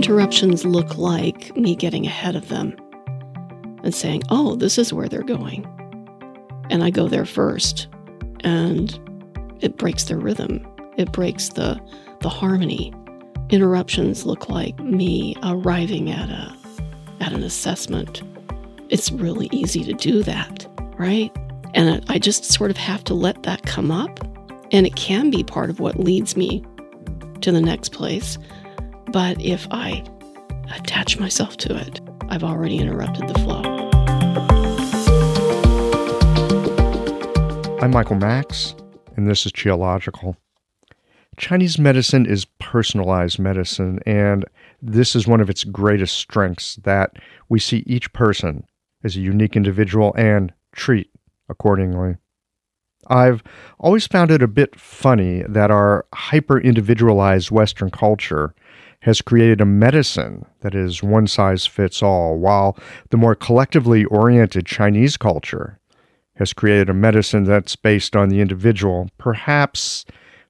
interruptions look like me getting ahead of them and saying, oh, this is where they're going. And I go there first. And it breaks their rhythm, it breaks the, the harmony. Interruptions look like me arriving at, a, at an assessment. It's really easy to do that, right? And I just sort of have to let that come up. And it can be part of what leads me to the next place. But if I attach myself to it, I've already interrupted the flow. I'm Michael Max, and this is Qiological. Chinese medicine is personalized medicine, and this is one of its greatest strengths that we see each person as a unique individual and treat accordingly. I've always found it a bit funny that our hyper individualized Western culture has created a medicine that is one size fits all, while the more collectively oriented Chinese culture has created a medicine that's based on the individual. Perhaps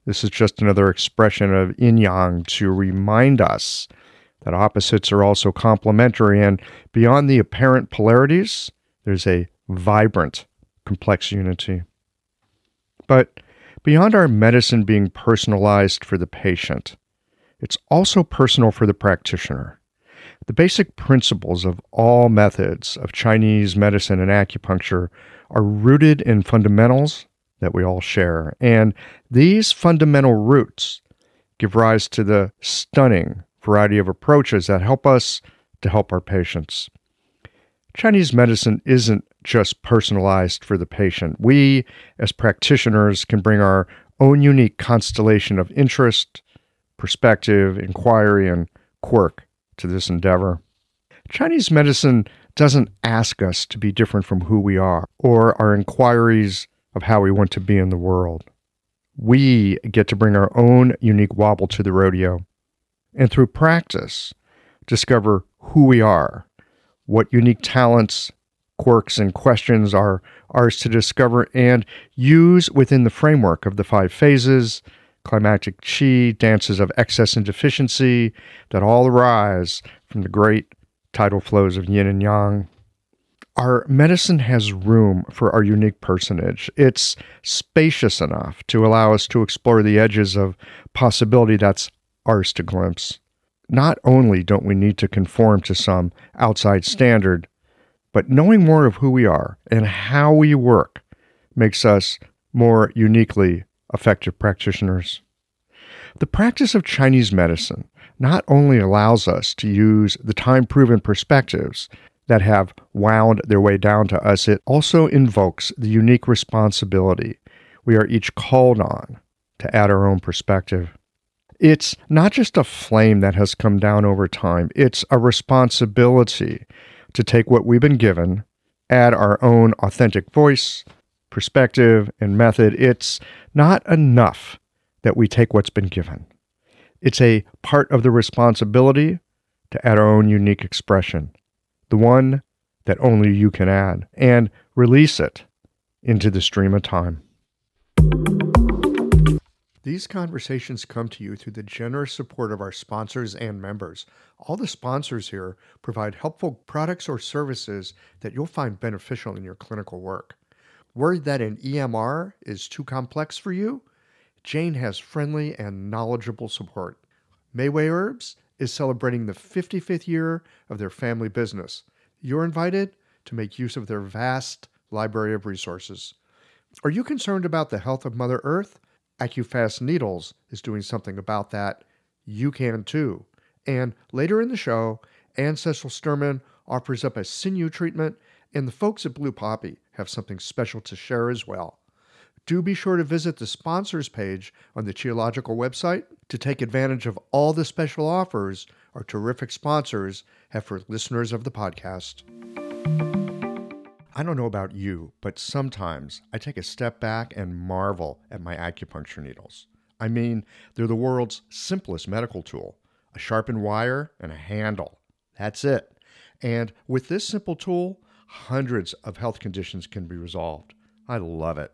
this is just another expression of yin yang to remind us that opposites are also complementary, and beyond the apparent polarities, there's a vibrant, complex unity. But beyond our medicine being personalized for the patient, it's also personal for the practitioner. The basic principles of all methods of Chinese medicine and acupuncture are rooted in fundamentals that we all share. And these fundamental roots give rise to the stunning variety of approaches that help us to help our patients. Chinese medicine isn't just personalized for the patient. We, as practitioners, can bring our own unique constellation of interest, perspective, inquiry, and quirk to this endeavor. Chinese medicine doesn't ask us to be different from who we are or our inquiries of how we want to be in the world. We get to bring our own unique wobble to the rodeo and through practice discover who we are, what unique talents, quirks, and questions are ours to discover and use within the framework of the five phases, climactic chi, dances of excess and deficiency that all arise from the great tidal flows of yin and yang. Our medicine has room for our unique personage. It's spacious enough to allow us to explore the edges of possibility that's ours to glimpse. Not only don't we need to conform to some outside standard, but knowing more of who we are and how we work makes us more uniquely effective practitioners. The practice of Chinese medicine not only allows us to use the time proven perspectives that have wound their way down to us, it also invokes the unique responsibility we are each called on to add our own perspective. It's not just a flame that has come down over time, it's a responsibility to take what we've been given, add our own authentic voice, perspective, and method. It's not enough that we take what's been given. It's a part of the responsibility to add our own unique expression, the one that only you can add, and release it into the stream of time. These conversations come to you through the generous support of our sponsors and members. All the sponsors here provide helpful products or services that you'll find beneficial in your clinical work. Worried that an EMR is too complex for you? Jane has friendly and knowledgeable support. Mayway Herbs is celebrating the 55th year of their family business. You're invited to make use of their vast library of resources. Are you concerned about the health of Mother Earth? AccuFast Needles is doing something about that. You can too. And later in the show, Anne Cecil Sturman offers up a sinew treatment, and the folks at Blue Poppy have something special to share as well do be sure to visit the sponsors page on the Qiological website to take advantage of all the special offers our terrific sponsors have for listeners of the podcast. I don't know about you, but sometimes I take a step back and marvel at my acupuncture needles. I mean, they're the world's simplest medical tool a sharpened wire and a handle. That's it. And with this simple tool, hundreds of health conditions can be resolved. I love it.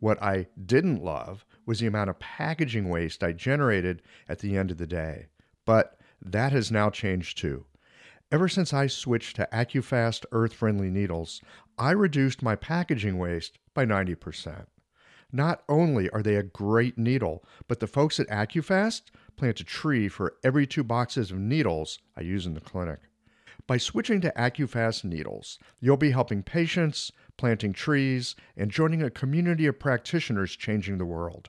What I didn't love was the amount of packaging waste I generated at the end of the day. But That has now changed too. Ever since I switched to AccuFast earth friendly needles, I reduced my packaging waste by 90%. Not only are they a great needle, but the folks at AccuFast plant a tree for every two boxes of needles I use in the clinic. By switching to AccuFast needles, you'll be helping patients, planting trees, and joining a community of practitioners changing the world.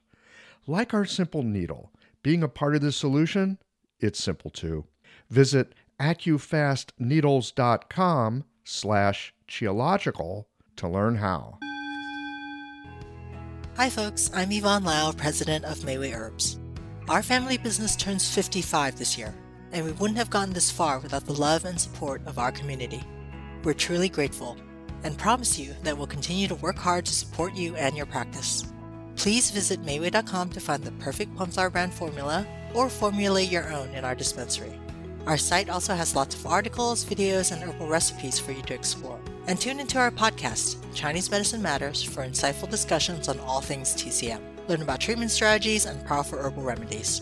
Like our simple needle, being a part of the solution, it's simple too. Visit accufastneedles.com slash qiological to learn how. Hi folks, I'm Yvonne Lau, president of Mayway Herbs. Our family business turns 55 this year, and we wouldn't have gotten this far without the love and support of our community. We're truly grateful and promise you that we'll continue to work hard to support you and your practice. Please visit Mayway.com to find the perfect Plumflower brand formula or formulate your own in our dispensary. Our site also has lots of articles, videos, and herbal recipes for you to explore. And tune into our podcast, Chinese Medicine Matters, for insightful discussions on all things TCM. Learn about treatment strategies and powerful herbal remedies.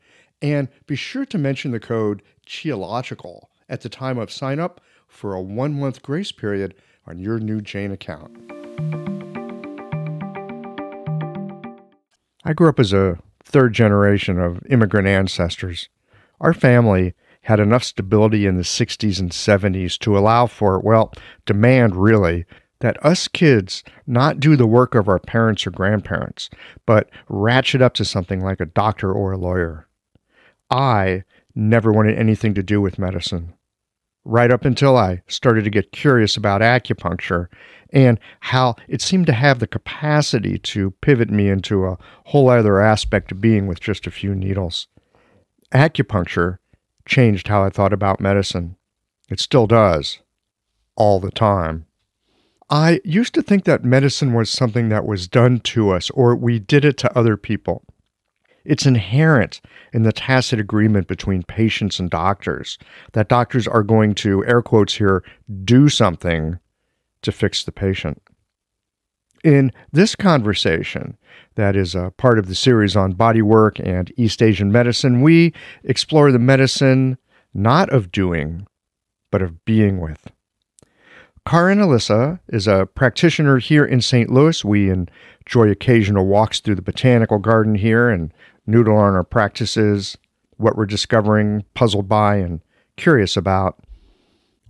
And be sure to mention the code QIOLOGICAL at the time of sign up for a one-month grace period on your new Jane account. I grew up as a third generation of immigrant ancestors. Our family had enough stability in the 60s and 70s to allow for, well, demand really, that us kids not do the work of our parents or grandparents, but ratchet up to something like a doctor or a lawyer. I never wanted anything to do with medicine right up until I started to get curious about acupuncture and how it seemed to have the capacity to pivot me into a whole other aspect of being with just a few needles. Acupuncture changed how I thought about medicine. It still does, all the time. I used to think that medicine was something that was done to us or we did it to other people. It's inherent in the tacit agreement between patients and doctors that doctors are going to, air quotes here, do something to fix the patient. In this conversation, that is a part of the series on bodywork and East Asian medicine, we explore the medicine not of doing, but of being with. Karin Alyssa is a practitioner here in St. Louis. We enjoy occasional walks through the botanical garden here and noodle on our practices, what we're discovering, puzzled by, and curious about.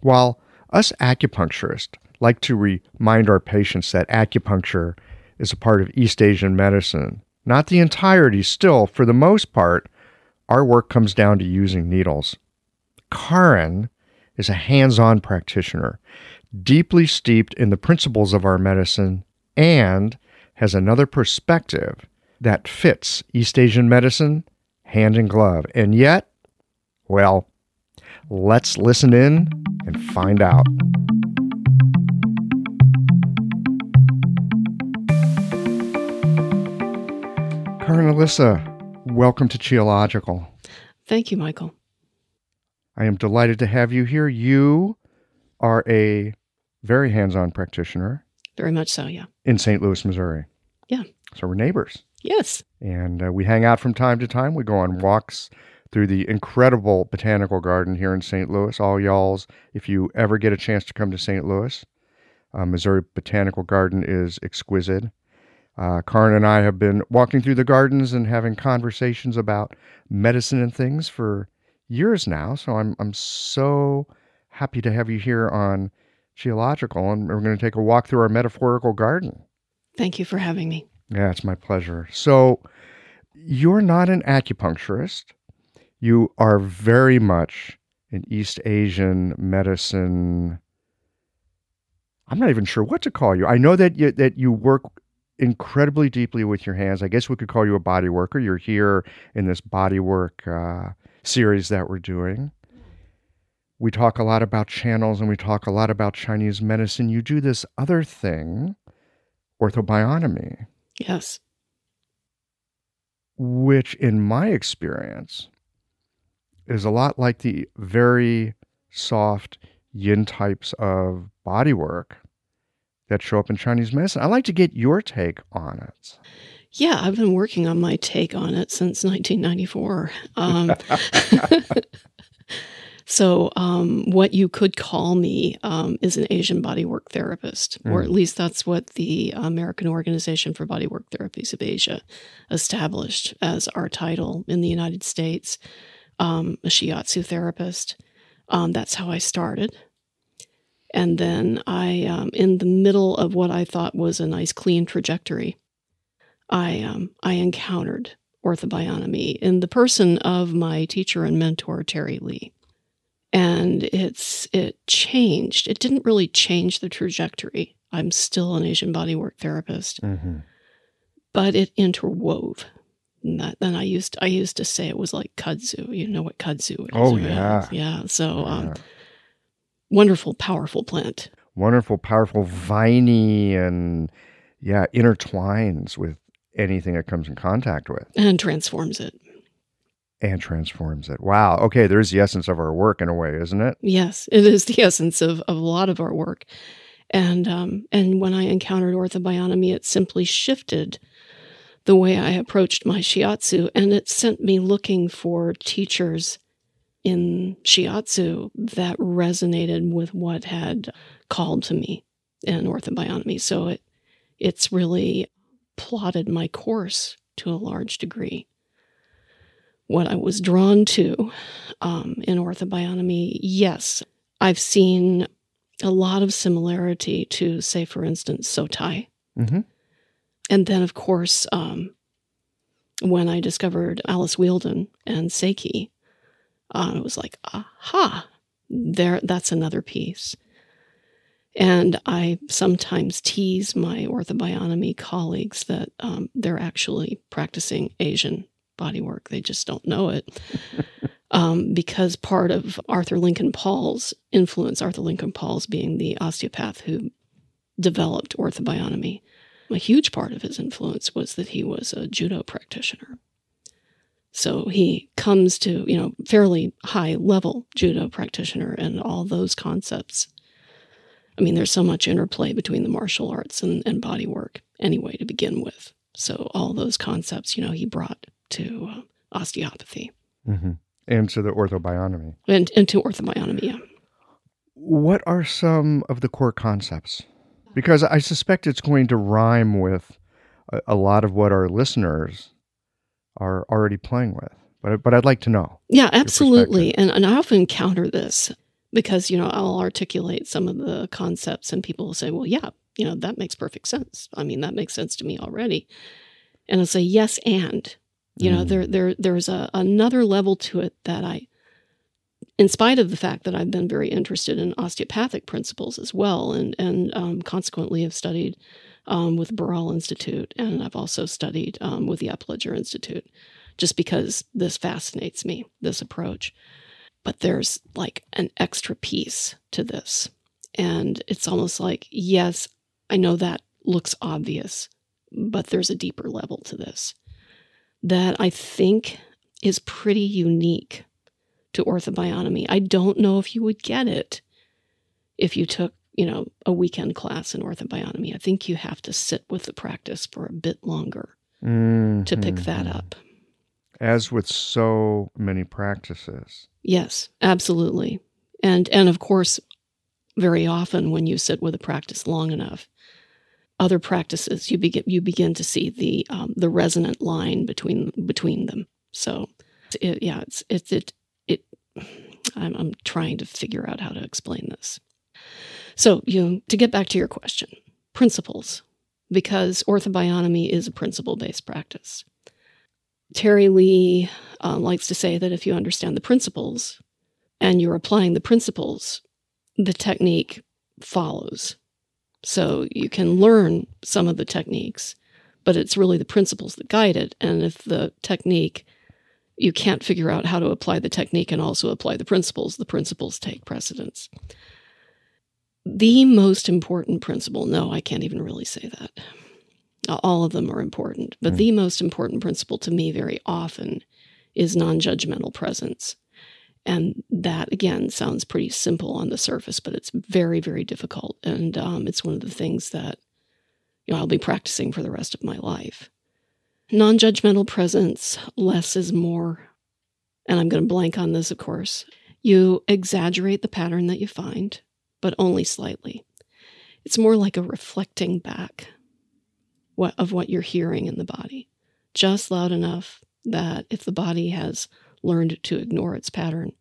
While us acupuncturists like to remind our patients that acupuncture is a part of East Asian medicine, not the entirety, still, for the most part, our work comes down to using needles. Karin is a hands on practitioner, deeply steeped in the principles of our medicine, and has another perspective that fits East Asian medicine hand in glove. And yet, well, let's listen in and find out. Karin Alyssa, welcome to Qiological. Thank you, Michael. I am delighted to have you here. You are a very hands on practitioner. Very much so, yeah. In St. Louis, Missouri. Yeah. So we're neighbors. Yes. And uh, we hang out from time to time. We go on walks through the incredible botanical garden here in St. Louis. All y'alls, if you ever get a chance to come to St. Louis, uh, Missouri Botanical Garden is exquisite. Uh, Karin and I have been walking through the gardens and having conversations about medicine and things for years now. So I'm I'm so happy to have you here on Qiological, and we're going to take a walk through our metaphorical garden. Thank you for having me. Yeah, it's my pleasure. So you're not an acupuncturist. You are very much an East Asian medicine. I'm not even sure what to call you. I know that you, that you work incredibly deeply with your hands. I guess we could call you a body worker. You're here in this body work uh, series that we're doing. We talk a lot about channels and we talk a lot about Chinese medicine. You do this other thing, orthobionomy. Yes. Which, in my experience, is a lot like the very soft yin types of body work that show up in Chinese medicine. I'd like to get your take on it. Yeah, I've been working on my take on it since 1994. Um, so, um, what you could call me um, is an Asian bodywork therapist, mm. or at least that's what the American Organization for Bodywork Therapies of Asia established as our title in the United States. Um, a shiatsu therapist. Um, that's how I started. And then I, um, in the middle of what I thought was a nice clean trajectory, I um, I encountered orthobionomy in the person of my teacher and mentor Terry Lee, and it's it changed. It didn't really change the trajectory. I'm still an Asian bodywork therapist, mm-hmm. but it interwove. And that, then I used I used to say it was like kudzu. You know what kudzu is? Oh right? yeah, yeah. So um, wonderful, powerful plant. Wonderful, powerful, viney, and yeah, intertwines with anything it comes in contact with, and transforms it. And transforms it. Wow. Okay, there's the essence of our work in a way, isn't it? Yes, it is the essence of, of a lot of our work. And um, and when I encountered orthobionomy, it simply shifted the way I approached my shiatsu, and it sent me looking for teachers in shiatsu that resonated with what had called to me in orthobionomy. So it it's really plotted my course to a large degree. What I was drawn to um, in orthobionomy, yes, I've seen a lot of similarity to, say, for instance, Sotai. Mm-hmm. And then, of course, um, when I discovered Alice Whieldon and Seiki, uh, it was like, aha, there, that's another piece. And I sometimes tease my orthobionomy colleagues that um, they're actually practicing Asian bodywork. They just don't know it. um, because part of Arthur Lincoln Pauls influence, Arthur Lincoln Pauls being the osteopath who developed orthobionomy, a huge part of his influence was that he was a judo practitioner. So he comes to, you know, fairly high level judo practitioner and all those concepts. I mean, there's so much interplay between the martial arts and, and body work anyway to begin with. So all those concepts, you know, he brought to osteopathy. Mm-hmm. And to the orthobionomy. And, and to orthobionomy, yeah. What are some of the core concepts? Because I suspect it's going to rhyme with a, a lot of what our listeners are already playing with. But but I'd like to know. Yeah, absolutely. And and I often encounter this because you know I'll articulate some of the concepts and people will say, "Well, yeah, you know that makes perfect sense. I mean, that makes sense to me already." And I'll say, "Yes, and you mm. know there there there's a another level to it that I in spite of the fact that I've been very interested in osteopathic principles as well, and and um, consequently have studied um, with Barral Institute, and I've also studied um, with the Upledger Institute, just because this fascinates me, this approach. But there's like an extra piece to this. And it's almost like, yes, I know that looks obvious, but there's a deeper level to this that I think is pretty unique to orthobionomy. I don't know if you would get it if you took you know, a weekend class in orthobionomy. I think you have to sit with the practice for a bit longer to pick that Mhm. up. As with so many practices. Yes, absolutely. And and of course, very often when you sit with a practice long enough, other practices you begin you begin to see the um, the resonant line between between them. So, it, yeah, it's it's it it. I'm, I'm trying to figure out how to explain this. So, you know, to get back to your question, principles, because orthobionomy is a principle based practice. Terry Lee uh, likes to say that if you understand the principles and you're applying the principles, the technique follows. So you can learn some of the techniques, but it's really the principles that guide it. And if the technique, you can't figure out how to apply the technique and also apply the principles, the principles take precedence. The most important principle, no, I can't even really say that. All of them are important, but Mm. the most important principle to me very often is non judgmental presence. And that, again, sounds pretty simple on the surface, but it's very, very difficult. And um, it's one of the things that you know, I'll be practicing for the rest of my life. Non judgmental presence, less is more. And I'm going to blank on this, of course. You exaggerate the pattern that you find, but only slightly. It's more like a reflecting back of what you're hearing in the body, just loud enough that if the body has learned to ignore its pattern,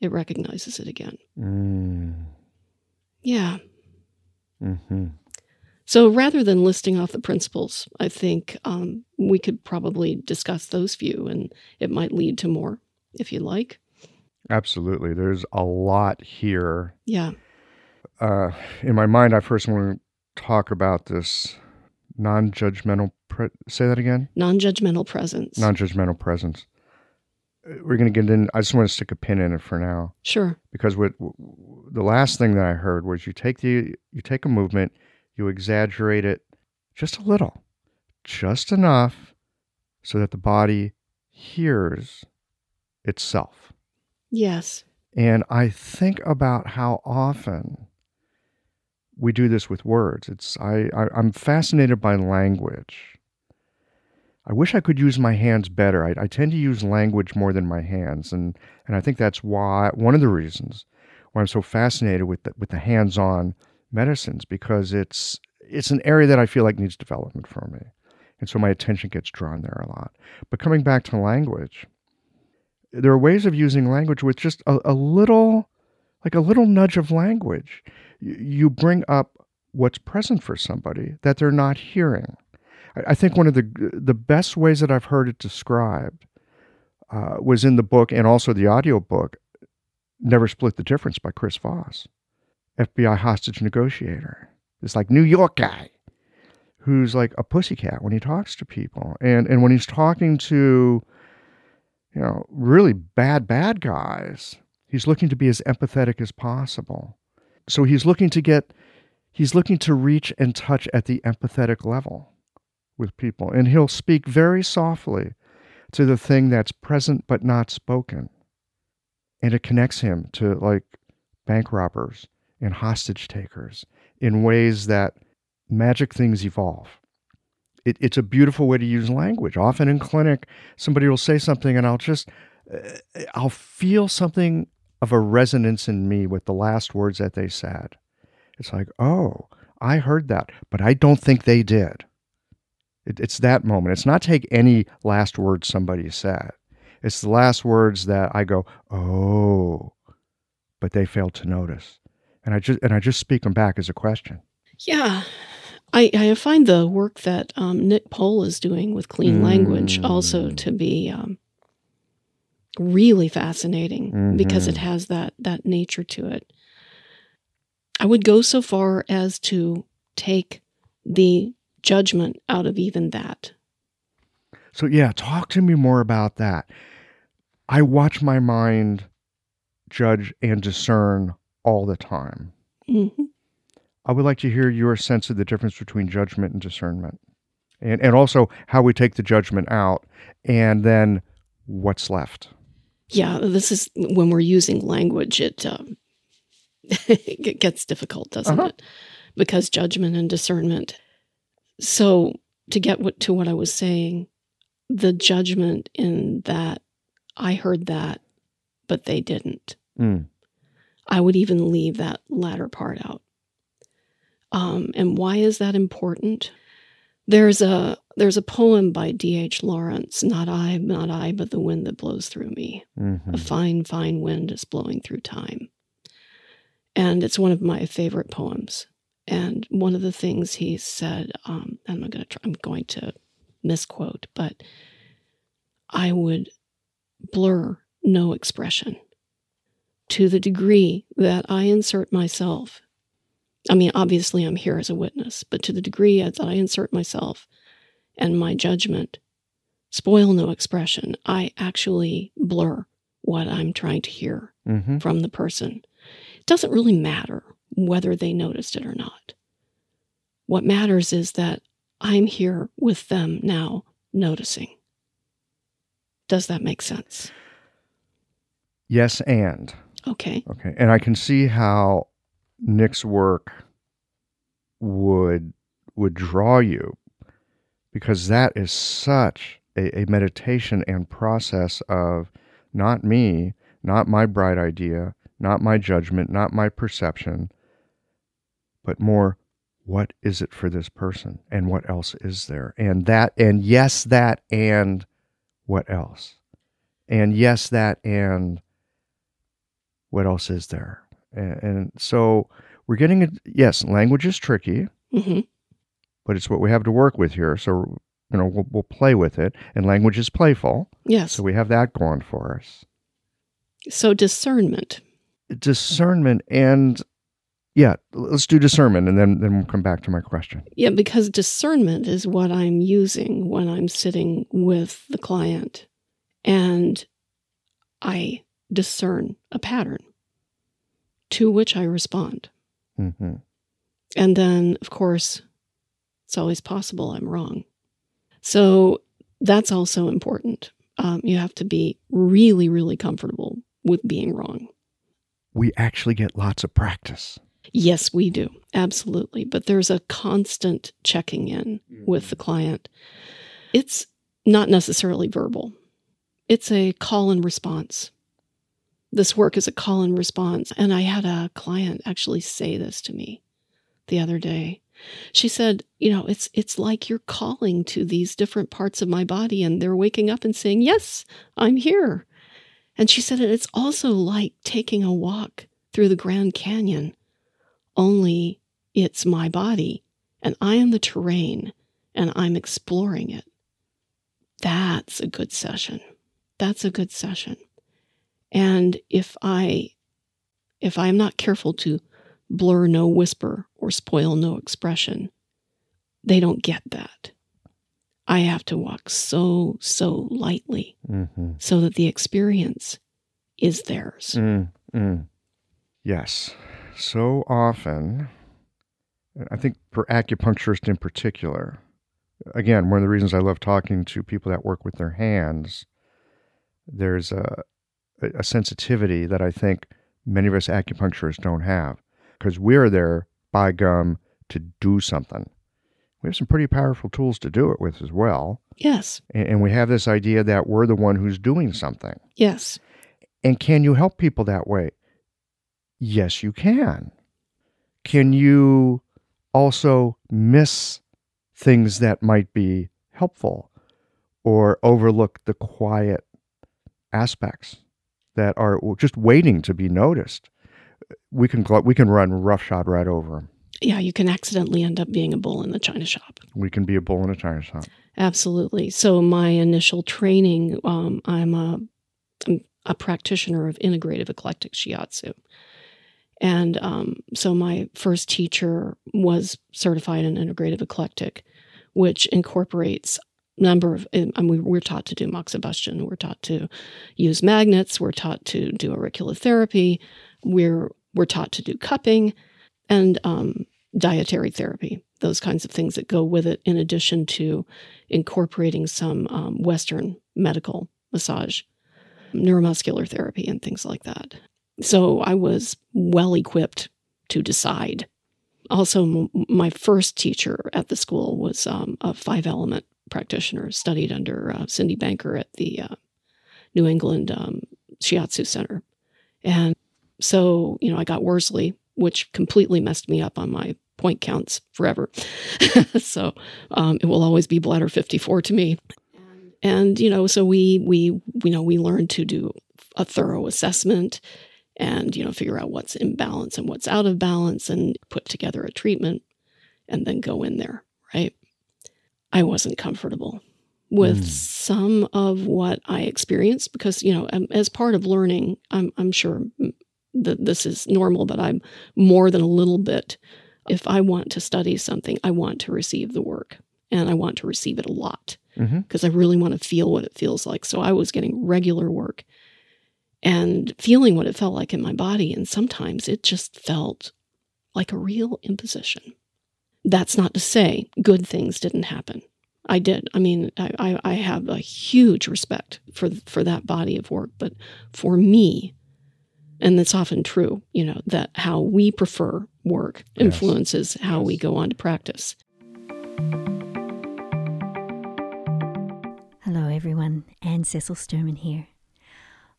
it recognizes it again. Mm. Yeah. hmm So rather than listing off the principles, I think um, we could probably discuss those few and it might lead to more if you'd like. Absolutely. There's a lot here. Yeah. Uh, in my mind, I first want to talk about this non judgmental. Pre- say that again? Non judgmental presence. Non judgmental presence. We're going to get in. I just want to stick a pin in it for now. sure. because what the last thing that I heard was you take the you take a movement, you exaggerate it just a little, just enough so that the body hears itself. Yes. And I think about how often we do this with words. It's I, I I'm fascinated by language. I wish I could use my hands better. I, I tend to use language more than my hands, and and I think that's why one of the reasons why I'm so fascinated with the, with the hands-on medicines because it's it's an area that I feel like needs development for me, and so my attention gets drawn there a lot. But coming back to language, there are ways of using language with just a, a little, like a little nudge of language. You, you bring up what's present for somebody that they're not hearing. I, think one of the the best ways that I've heard it described uh, was in the book and also the audio book, "Never Split the Difference" by Chris Voss, FBI hostage negotiator. This like New York guy who's like a pussycat when he talks to people, and and when he's talking to you know, really bad, bad guys. He's looking to be as empathetic as possible. So he's looking to get, he's looking to reach and touch at the empathetic level with people. And he'll speak very softly to the thing that's present but not spoken. And it connects him to like bank robbers and hostage takers in ways that magic things evolve it, it's a beautiful way to use language. Often in clinic, somebody will say something, and I'll just, uh, I'll feel something of a resonance in me with the last words that they said. It's like, oh, I heard that, but I don't think they did. It, it's that moment. It's not take any last words somebody said. It's the last words that I go, oh, but they failed to notice, and I just and I just speak them back as a question. Yeah. I, I find the work that um, Nick Pole is doing with clean language also Mm. to be um, really fascinating because it Mhm. has that that nature to it. I would go so far as to take the judgment out of even that. So, yeah, talk to me more about that. I watch my mind judge and discern all the time. hmm I would like to hear your sense of the difference between judgment and discernment. And, and also how we take the judgment out and then what's left. Yeah, this is when we're using language, it um, it gets difficult, doesn't Uh-huh. it? Because judgment and discernment. So to get what, to what I was saying, the judgment in that I heard that, but they didn't. Mm. I would even leave that latter part out. Um, and why is that important? There's a there's a poem by D.H. Lawrence, not I, not I, but the wind that blows through me. Mhm. A fine, fine wind is blowing through time. And it's one of my favorite poems. And one of the things he said, um, and I'm going to try, I'm going to misquote, but I would blur no expression to the degree that I insert myself. I mean, obviously, I'm here as a witness, but to the degree that I insert myself and my judgment, spoil no expression, I actually blur what I'm trying to hear Mhm. from the person. It doesn't really matter whether they noticed it or not. What matters is that I'm here with them now noticing. Does that make sense? Yes, and Okay. okay, and I can see how Nick's work would would draw you because that is such a, a meditation and process of not me, not my bright idea, not my judgment, not my perception, but more what is it for this person and what else is there? And that, and yes, that, and what else? And yes, that, and what else is there? And, and so we're getting it. Yes, language is tricky, hmm but it's what we have to work with here. So, you know, we'll, we'll play with it. And language is playful. Yes. So we have that going for us. So discernment. Discernment and yeah, let's do discernment and then then we'll come back to my question. Yeah, because discernment is what I'm using when I'm sitting with the client and I discern a pattern to which I respond. hmm And then, of course, it's always possible I'm wrong. So that's also important. Um, you have to be really, really comfortable with being wrong. We actually get lots of practice. Yes, we do. Absolutely. But there's a constant checking in with the mm-hmm. client. It's not necessarily verbal, it's a call and response. This work is a call and response. And I had a client actually say this to me the other day. She said, you know, it's it's like you're calling to these different parts of my body and they're waking up and saying, "Yes, I'm here." And she said it's also like taking a walk through the Grand Canyon only it's my body and I am the terrain and I'm exploring it. That's a good session. That's a good session. And if I if I am not careful to blur no whisper or spoil no expression, they don't get that. I have to walk so, so lightly Mm-hmm. so that the experience is theirs. Mm, mm. Yes. So often, I think for acupuncturists in particular, again, one of the reasons I love talking to people that work with their hands, there's a, a sensitivity that I think many of us acupuncturists don't have because we're there by gum to do something. We have some pretty powerful tools to do it with as well. Yes, And, and we have this idea that we're the one who's doing something. yes, And can you help people that way? Yes, you can. Can you also miss things that might be helpful or overlook the quiet aspects that are just waiting to be noticed? We can we can run roughshod right over them. yeah, you can accidentally end up being a bull in the china shop. We can be a bull in a china shop. Absolutely. So my initial training, um, I'm a I'm a practitioner of integrative eclectic shiatsu, and um, so my first teacher was certified in integrative eclectic, which incorporates number of. I mean, we're taught to do moxibustion. We're taught to use magnets. We're taught to do auriculotherapy. We're we're taught to do cupping, and um, dietary therapy. Those kinds of things that go with it, in addition to incorporating some um, Western medical massage, neuromuscular therapy, and things like that. So I was well equipped to decide also, m- my first teacher at the school was um, a five element practitioner, studied under uh, Cindy Banker at the uh, New England um, Shiatsu Center. And so, you know, I got Worsley, which completely messed me up on my point counts forever. so um, it will always be bladder 54 to me. And, you know, so we, we, you know, we learned to do a thorough assessment and, you know, figure out what's in balance and what's out of balance and put together a treatment and then go in there, right? I wasn't comfortable with mm. some of what I experienced because, you know, as part of learning, I'm, I'm sure that this is normal, but I'm more than a little bit. If I want to study something, I want to receive the work and I want to receive it a lot because mm-hmm. I really want to feel what it feels like. So I was getting regular work and feeling what it felt like in my body. And sometimes it just felt like a real imposition. That's not to say good things didn't happen. I did. I mean, I, I have a huge respect for for that body of work, but for me, and that's often true, you know, that how we prefer work influences yes. how yes. we go on to practice. Hello, everyone. Anne Cecil Sturman here.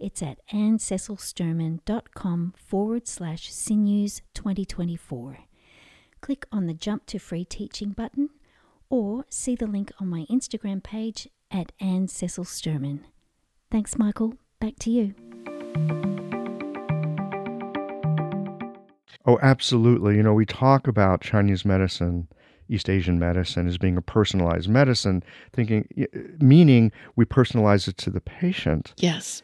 It's at annececilsturman.com forward slash sinews 2024. Click on the Jump to Free Teaching button or see the link on my Instagram page at Anne Cecil Sturman. Thanks, Michael. Back to you. Oh, absolutely. You know, we talk about Chinese medicine, East Asian medicine as being a personalized medicine, thinking, meaning we personalize it to the patient. Yes.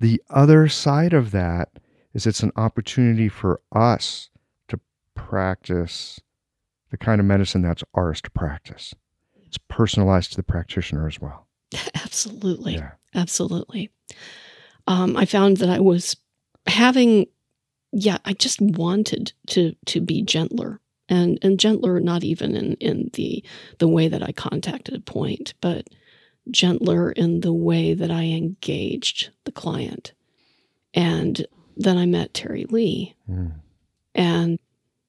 The other side of that is it's an opportunity for us to practice the kind of medicine that's ours to practice. It's personalized to the practitioner as well. Absolutely. Yeah. Absolutely. Um, I found that I was having, yeah, I just wanted to to be gentler and and gentler, not even in in the the way that I contacted a point, but gentler in the way that I engaged the client. And then I met Terry Lee. Mm. And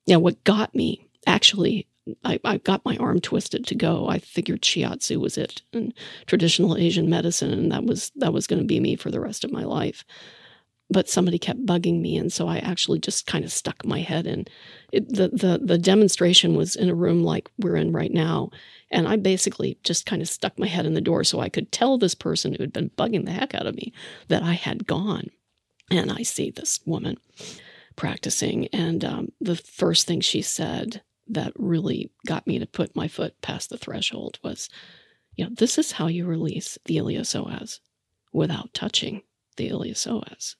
yeah, what got me actually, I, I, got my arm twisted to go. I figured shiatsu was it and traditional Asian medicine, and that was that was going to be me for the rest of my life. But somebody kept bugging me, and so I actually just kind of stuck my head in. It, the the the demonstration was in a room like we're in right now, and I basically just kind of stuck my head in the door so I could tell this person who had been bugging the heck out of me that I had gone. And I see this woman practicing. And um, the first thing she said that really got me to put my foot past the threshold was, you know, this is how you release the iliopsoas without touching the iliopsoas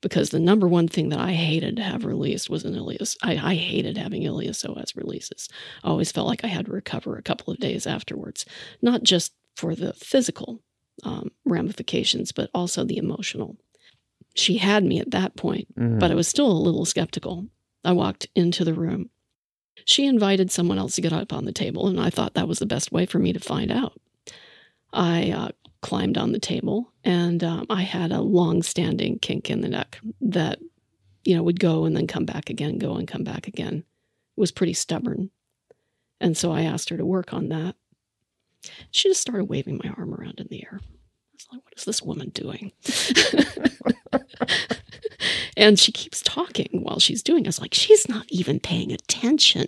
because the number one thing that I hated to have released was an ileus. I, I hated having iliopsoas releases. I always felt like I had to recover a couple of days afterwards, not just for the physical um, ramifications, but also the emotional. She had me at that point, mm. but I was still a little skeptical. I walked into the room. She invited someone else to get up on the table, and I thought that was the best way for me to find out. I uh, climbed on the table, and um, I had a long-standing kink in the neck that, you know, would go and then come back again, go and come back again. It was pretty stubborn, and so I asked her to work on that. She just started waving my arm around in the air. I was like, "What is this woman doing?" and she keeps talking while she's doing. It. I was like, "She's not even paying attention.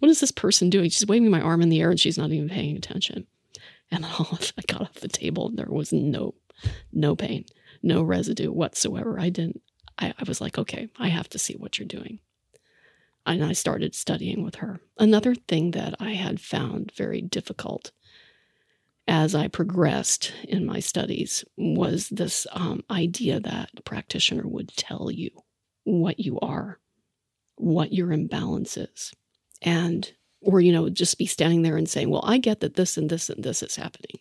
What is this person doing? She's waving my arm in the air, and she's not even paying attention." And all I got off the table there was no, no pain, no residue whatsoever. I didn't, I, I was like, okay, I have to see what you're doing. And I started studying with her. Another thing that I had found very difficult as I progressed in my studies was this um, idea that practitioner would tell you what you are, what your imbalance is, and or you know just be standing there and saying, "Well, I get that this and this and this is happening."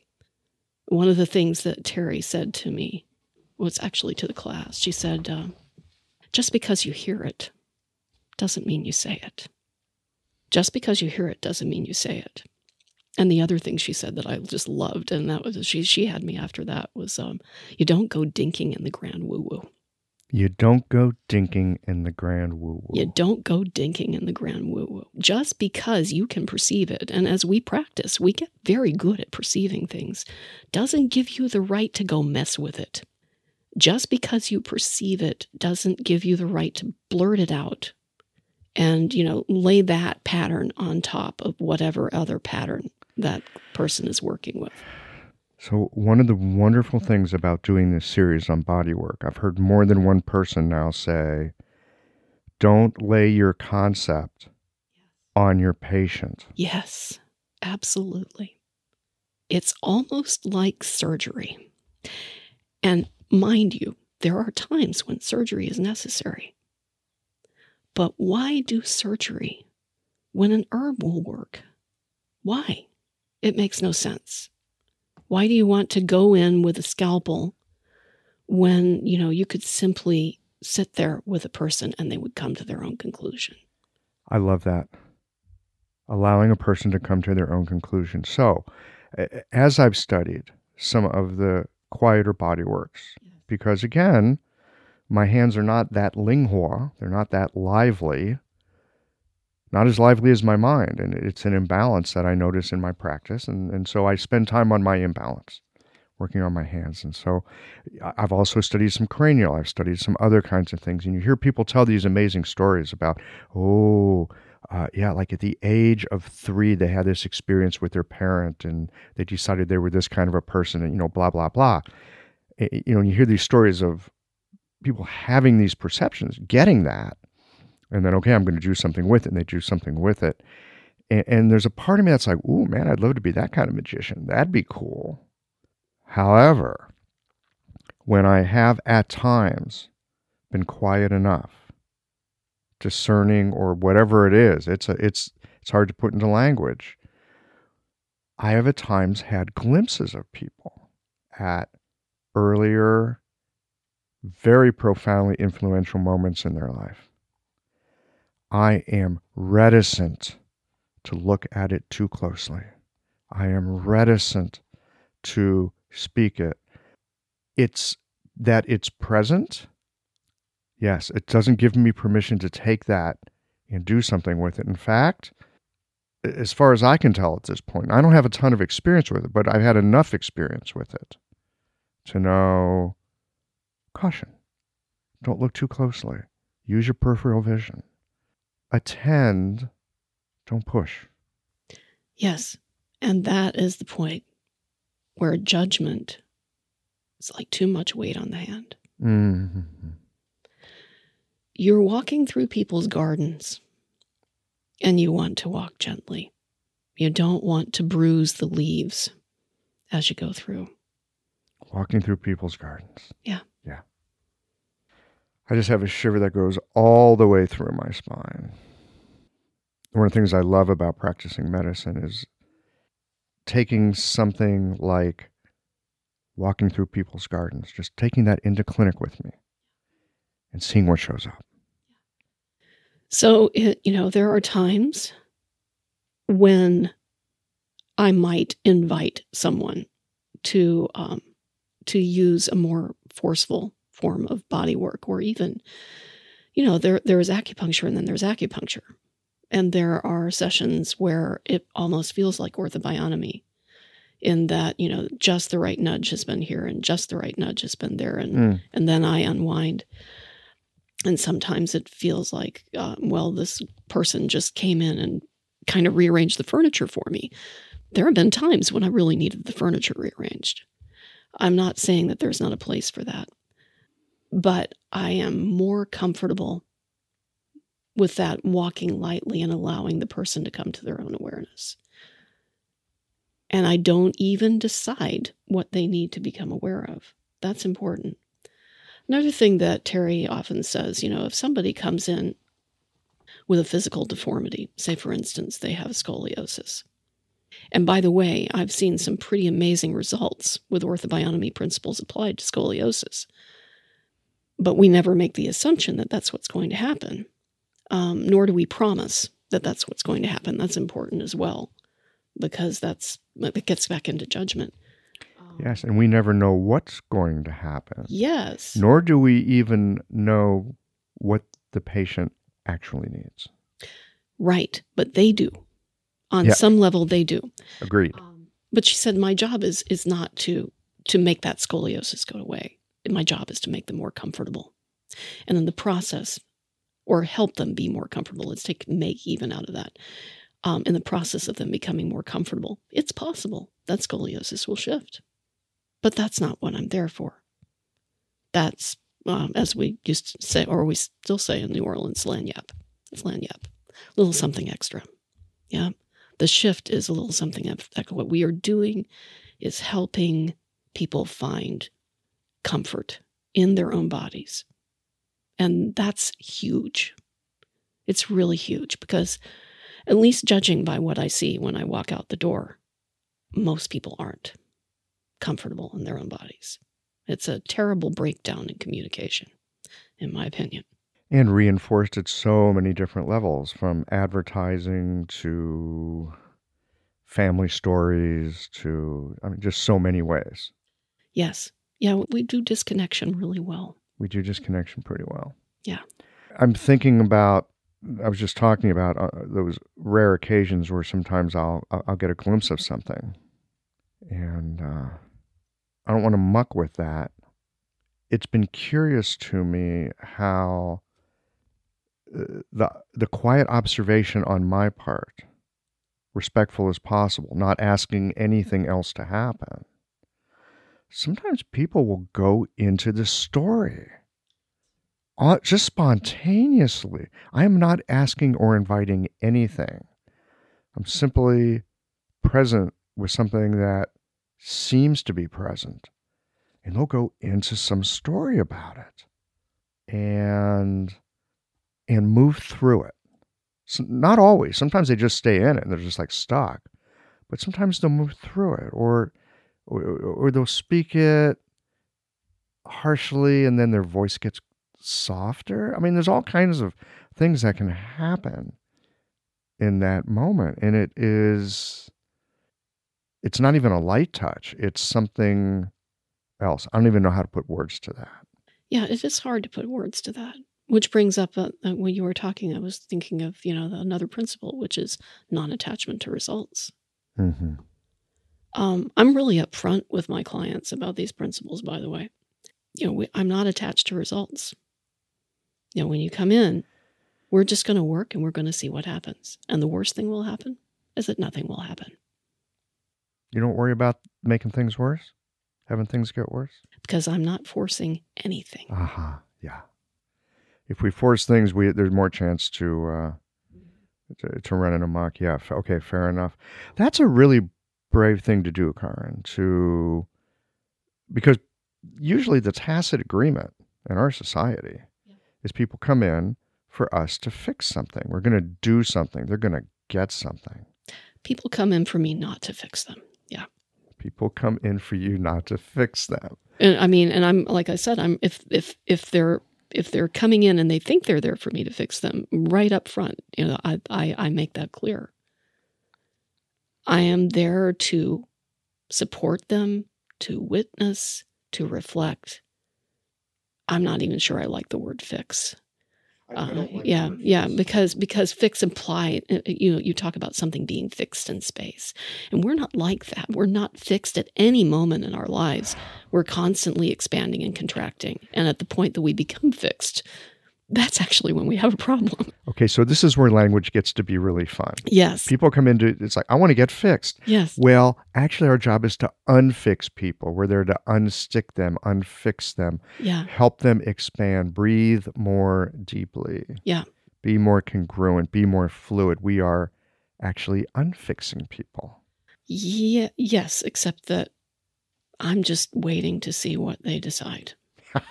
One of the things that Terry said to me was actually to the class. She said, uh, "Just because you hear it doesn't mean you say it. Just because you hear it doesn't mean you say it." And the other thing she said that I just loved, and that was she she had me after that was um, you don't go dinking in the grand woo woo. You don't go dinking in the grand woo woo. You don't go dinking in the grand woo woo. Just because you can perceive it, and as we practice, we get very good at perceiving things, doesn't give you the right to go mess with it. Just because you perceive it doesn't give you the right to blurt it out and, you know, lay that pattern on top of whatever other pattern that person is working with. So, one of the wonderful mm-hmm. things about doing this series on body work, I've heard more than one person now say, don't lay your concept on your patient. Yes, absolutely. It's almost like surgery. And mind you, there are times when surgery is necessary. But why do surgery when an herb will work? Why? It makes no sense. Why do you want to go in with a scalpel when, you know, you could simply sit there with a person and they would come to their own conclusion? I love that. Allowing a person to come to their own conclusion. So, as I've studied some of the quieter body works, because again, my hands are not that linghuo, they're not that lively not as lively as my mind. And it's an imbalance that I notice in my practice. And, and so I spend time on my imbalance, working on my hands. And so I've also studied some cranial, I've studied some other kinds of things. And you hear people tell these amazing stories about, oh, uh, yeah, like at the age of three, they had this experience with their parent and they decided they were this kind of a person and, you know, blah, blah, blah. You know, you hear these stories of people having these perceptions, getting that, and then okay, I'm going to do something with it, and they do something with it. And, and there's a part of me that's like, ooh, man, I'd love to be that kind of magician. That'd be cool. However, when I have at times been quiet enough, discerning or whatever it is, it's a, it's it's hard to put into language. I have at times had glimpses of people at earlier, very profoundly influential moments in their life. I am reticent to look at it too closely. I am reticent to speak it. It's that it's present. Yes, it doesn't give me permission to take that and do something with it. In fact, as far as I can tell at this point, I don't have a ton of experience with it, but I've had enough experience with it to know caution. Don't look too closely. Use your peripheral vision attend, don't push. Yes. And that is the point where judgment is like too much weight on the hand. Mm-hmm. You're walking through people's gardens and you want to walk gently. You don't want to bruise the leaves as you go through. Walking through people's gardens. Yeah. Yeah. I just have a shiver that goes all the way through my spine. One of the things I love about practicing medicine is taking something like walking through people's gardens, just taking that into clinic with me and seeing what shows up. So, it, you know, there are times when I might invite someone to um, to use a more forceful form of body work or even you know there there is acupuncture and then there's acupuncture and there are sessions where it almost feels like orthobionomy in that you know just the right nudge has been here and just the right nudge has been there and mm. and then i unwind and sometimes it feels like uh, well this person just came in and kind of rearranged the furniture for me there have been times when I really needed the furniture rearranged. I'm not saying that there's not a place for that, but I am more comfortable with that walking lightly and allowing the person to come to their own awareness. And I don't even decide what they need to become aware of. That's important. Another thing that Terry often says, you know, if somebody comes in with a physical deformity, say for instance, they have scoliosis. And by the way, I've seen some pretty amazing results with orthobionomy principles applied to scoliosis. But we never make the assumption that that's what's going to happen, um, nor do we promise that that's what's going to happen. That's important as well, because that's it gets back into judgment. Yes, and we never know what's going to happen. Yes. Nor do we even know what the patient actually needs. Right, but they do. On Yeah. some level, they do. Agreed. Um, but she said, my job is is not to to make that scoliosis go away. My job is to make them more comfortable, and in the process, or help them be more comfortable. Let's take make even out of that. Um, in the process of them becoming more comfortable, it's possible that scoliosis will shift, but that's not what I'm there for. That's um, as we used to say, or we still say in New Orleans, lagniappe. It's lagniappe, A little something extra. Yeah the shift is a little something like what we are doing is helping people find comfort in their own bodies. And that's huge. It's really huge because, at least judging by what I see when I walk out the door, most people aren't comfortable in their own bodies. It's a terrible breakdown in communication, in my opinion. and reinforced at so many different levels from advertising to family stories to I mean just so many ways. Yes. Yeah, we do disconnection really well. We do disconnection pretty well. Yeah. I'm thinking about I was just talking about uh, those rare occasions where sometimes I'll I'll get a glimpse of something and uh, I don't want to muck with that. It's been curious to me how uh, the the quiet observation on my part, respectful as possible, not asking anything else to happen. Sometimes people will go into the story uh, just spontaneously. I am not asking or inviting anything. I'm simply present with something that seems to be present. And they'll go into some story about it and and move through it. So not always. Sometimes they just stay in it and they're just like stuck. But sometimes they'll move through it or or, or they'll speak it harshly and then their voice gets softer. I mean, there's all kinds of things that can happen in that moment. And it is, it's not even a light touch, it's something else. I don't even know how to put words to that. Yeah, it is hard to put words to that. Which brings up uh, uh, when you were talking, I was thinking of you know another principle, which is non-attachment to results. Mm-hmm. Um, I'm really upfront with my clients about these principles. By the way, you know we, I'm not attached to results. You know, when you come in, we're just going to work and we're going to see what happens. And the worst thing will happen is that nothing will happen You don't worry about making things worse, having things get worse. because I'm not forcing anything. Aha, uh-huh. yeah. If we force things, we there's more chance to uh, to, to run in amok. Yeah, f- okay, fair enough. That's a really brave thing to do, Karen. To because usually the tacit agreement in our society Yeah. is people come in for us to fix something. We're going to do something. They're going to get something. People come in for me not to fix them. Yeah. People come in for you not to fix them. And I mean, and I'm like I said, I'm if if if they're if they're coming in and they think they're there for me to fix them right up front, you know, I I, I make that clear. I am there to support them, to witness, to reflect. I'm not even sure I like the word fix. Uh, yeah, yeah, because because fix imply uh, you know you talk about something being fixed in space, and we're not like that. We're not fixed at any moment in our lives. We're constantly expanding and contracting, and at the point that we become fixed, that's actually when we have a problem. Okay, so this is where language gets to be really fun. Yes. People come into it's like, I want to get fixed. Yes. Well, actually, our job is to unfix people. We're there to unstick them, unfix them, Yeah. help them expand, breathe more deeply. Yeah. Be more congruent, be more fluid. We are actually unfixing people. Yeah. Yes. Except that I'm just waiting to see what they decide.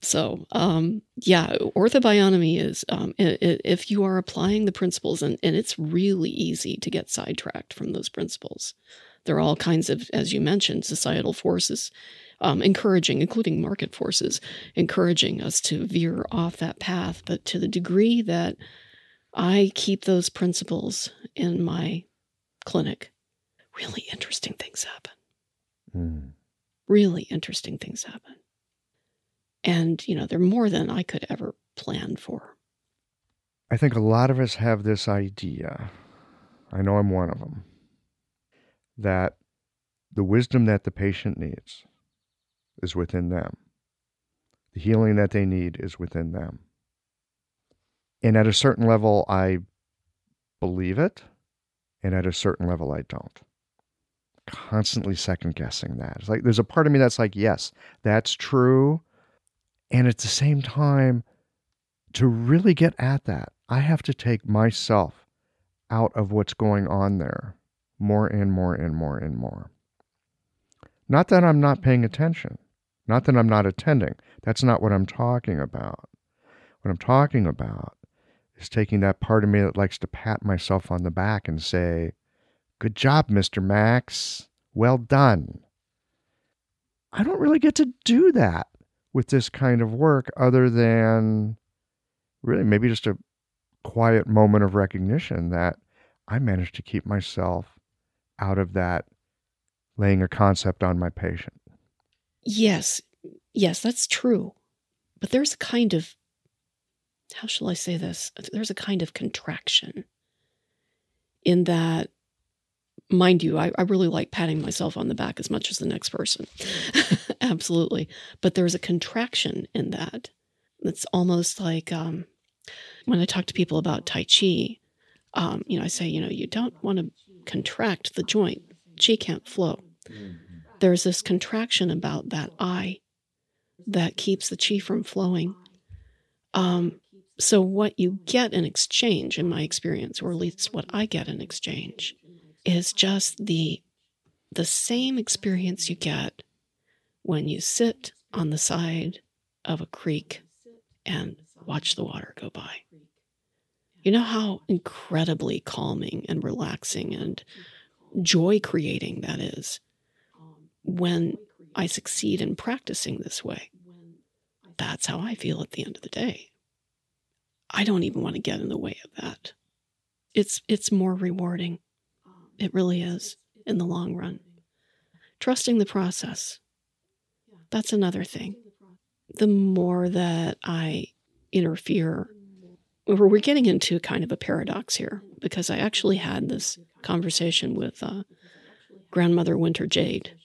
So, um, yeah, orthobionomy is um, if you are applying the principles, and, and it's really easy to get sidetracked from those principles. There are all kinds of, as you mentioned, societal forces um, encouraging, including market forces, encouraging us to veer off that path. But to the degree that I keep those principles in my clinic, really interesting things happen Mm. really interesting things happen. And, you know, they're more than I could ever plan for. I think a lot of us have this idea. I know I'm one of them. That the wisdom that the patient needs is within them. The healing that they need is within them. And at a certain level, I believe it. And at a certain level, I don't. Constantly second guessing that. It's like there's a part of me that's like, yes, that's true. And at the same time, to really get at that, I have to take myself out of what's going on there more and more and more and more. Not that I'm not paying attention, not that I'm not attending. That's not what I'm talking about. What I'm talking about is taking that part of me that likes to pat myself on the back and say, Good job, Mr. Max. Well done. I don't really get to do that with this kind of work other than really maybe just a quiet moment of recognition that I managed to keep myself out of that laying a concept on my patient. Yes, yes, that's true. But there's a kind of, how shall I say this? There's a kind of contraction in that, mind you, I, I really like patting myself on the back as much as the next person. Absolutely. But there's a contraction in that. It's almost like um, when I talk to people about Tai Chi, um, you know, I say, you know, you don't want to contract the joint, Chi can't flow. There's this contraction about that eye that keeps the chi from flowing. Um, so, what you get in exchange, in my experience, or at least what I get in exchange, is just the the same experience you get when you sit on the side of a creek and watch the water go by. You know how incredibly calming and relaxing and joy creating that is when I succeed in practicing this way. That's how I feel at the end of the day. I don't even want to get in the way of that. It's it's more rewarding. It really is in the long run. Trusting the process. That's another thing. The more that I interfere, we're getting into kind of a paradox here because I actually had this conversation with uh, grandmother Winter Jade.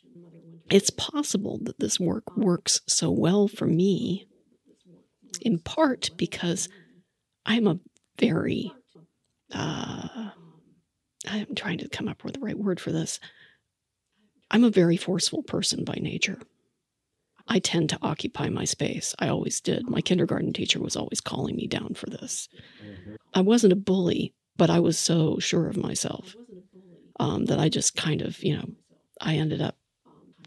It's possible that this work works so well for me, in part because I'm a very, uh, I'm trying to come up with the right word for this. I'm a very forceful person by nature. I tend to occupy my space. I always did. My kindergarten teacher was always calling me down for this. I wasn't a bully, but I was so sure of myself um, that I just kind of, you know, I ended up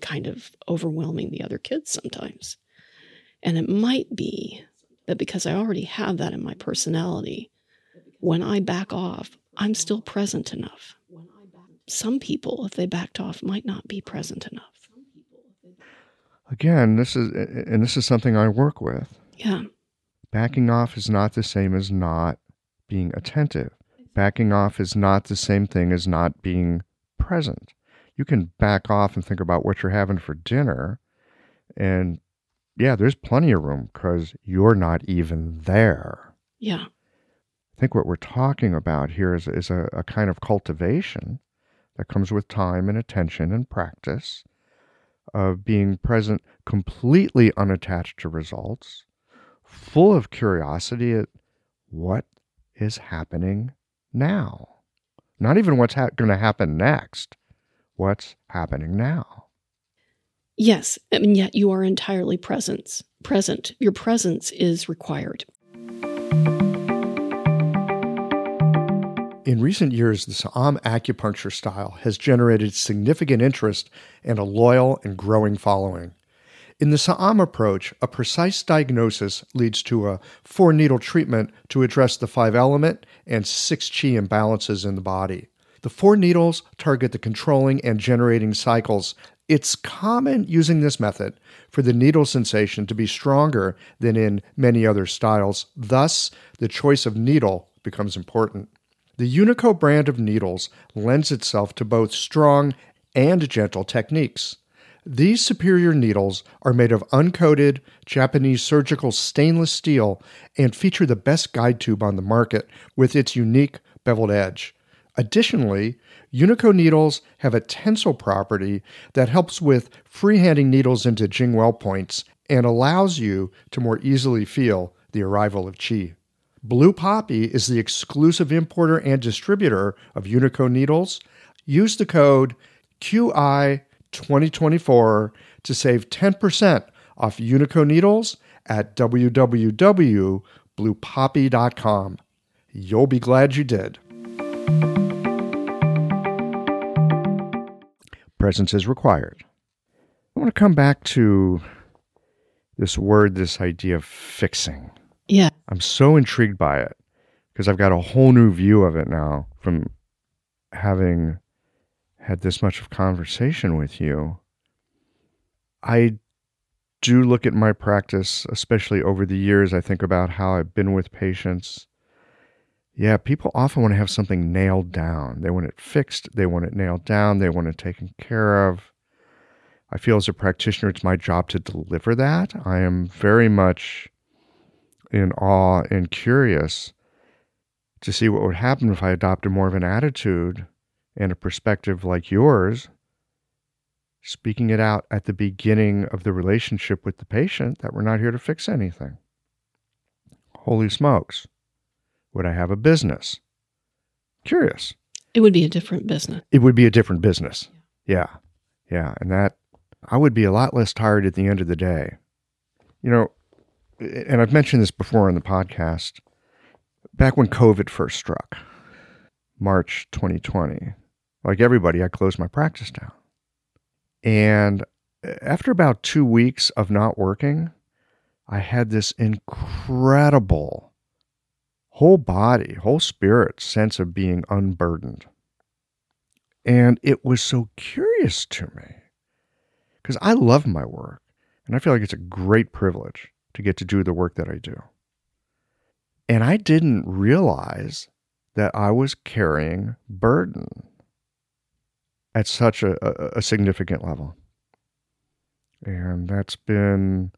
kind of overwhelming the other kids sometimes. And it might be that because I already have that in my personality, when I back off, I'm still present enough. Some people, if they backed off, might not be present enough. Again, this is and this is something I work with. Yeah. Backing off is not the same as not being attentive. Backing off is not the same thing as not being present. You can back off and think about what you're having for dinner, and yeah, there's plenty of room because you're not even there. Yeah. I think what we're talking about here is, is a, a kind of cultivation that comes with time and attention and practice of being present completely unattached to results, full of curiosity at what is happening now. Not even what's ha- going to happen next, what's happening now. Yes, and yet you are entirely presence, Present. Your presence is required. In recent years, the Sa'am acupuncture style has generated significant interest and a loyal and growing following. In the Sa'am approach, a precise diagnosis leads to a four needle treatment to address the five element and six chi imbalances in the body. The four needles target the controlling and generating cycles. It's common using this method for the needle sensation to be stronger than in many other styles. Thus, the choice of needle becomes important. The Unico brand of needles lends itself to both strong and gentle techniques. These superior needles are made of uncoated Japanese surgical stainless steel and feature the best guide tube on the market with its unique beveled edge. Additionally, Unico needles have a tensile property that helps with freehanding needles into Jingwell points and allows you to more easily feel the arrival of chi. Blue Poppy is the exclusive importer and distributor of Unico needles. Use the code QI2024 to save 10% off Unico needles at www.bluepoppy.com. You'll be glad you did. Presence is required. I want to come back to this word, this idea of fixing. Yeah. I'm so intrigued by it because I've got a whole new view of it now from having had this much of conversation with you. I do look at my practice, especially over the years. I think about how I've been with patients. Yeah, people often want to have something nailed down. They want it fixed, they want it nailed down, they want it taken care of. I feel as a practitioner, it's my job to deliver that. I am very much in awe and curious to see what would happen if I adopted more of an attitude and a perspective like yours, speaking it out at the beginning of the relationship with the patient that we're not here to fix anything. Holy smokes. Would I have a business? Curious. It would be a different business. It would be a different business. Yeah. Yeah. And that, I would be a lot less tired at the end of the day. You know, and I've mentioned this before on the podcast, back when COVID first struck, March 2020, like everybody, I closed my practice down. And after about two weeks of not working, I had this incredible whole body, whole spirit sense of being unburdened. And it was so curious to me because I love my work and I feel like it's a great privilege to get to do the work that I do. And I didn't realize that I was carrying burden at such a, a, a significant level. And that's been,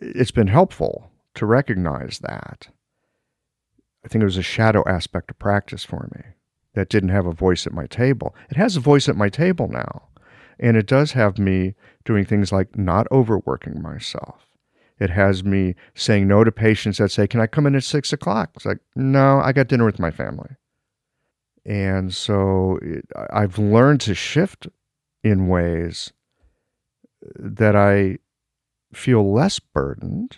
it's been helpful to recognize that. I think it was a shadow aspect of practice for me that didn't have a voice at my table. It has a voice at my table now. And it does have me doing things like not overworking myself. It has me saying no to patients that say, Can I come in at six o'clock? It's like, No, I got dinner with my family. And so it, I've learned to shift in ways that I feel less burdened.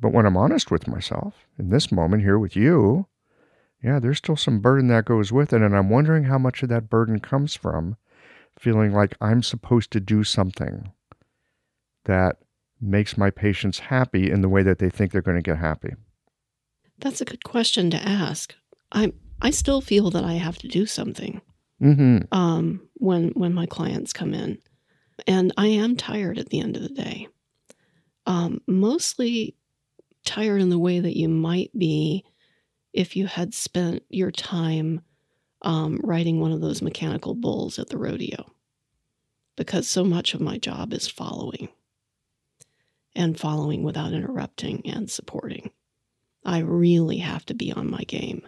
But when I'm honest with myself in this moment here with you, yeah, there's still some burden that goes with it. And I'm wondering how much of that burden comes from feeling like I'm supposed to do something that makes my patients happy in the way that they think they're going to get happy. That's a good question to ask. I I still feel that I have to do something Mm-hmm. um, when when my clients come in, and I am tired at the end of the day. Um, mostly tired in the way that you might be if you had spent your time um, riding one of those mechanical bulls at the rodeo, because so much of my job is following and following without interrupting and supporting. I really have to be on my game.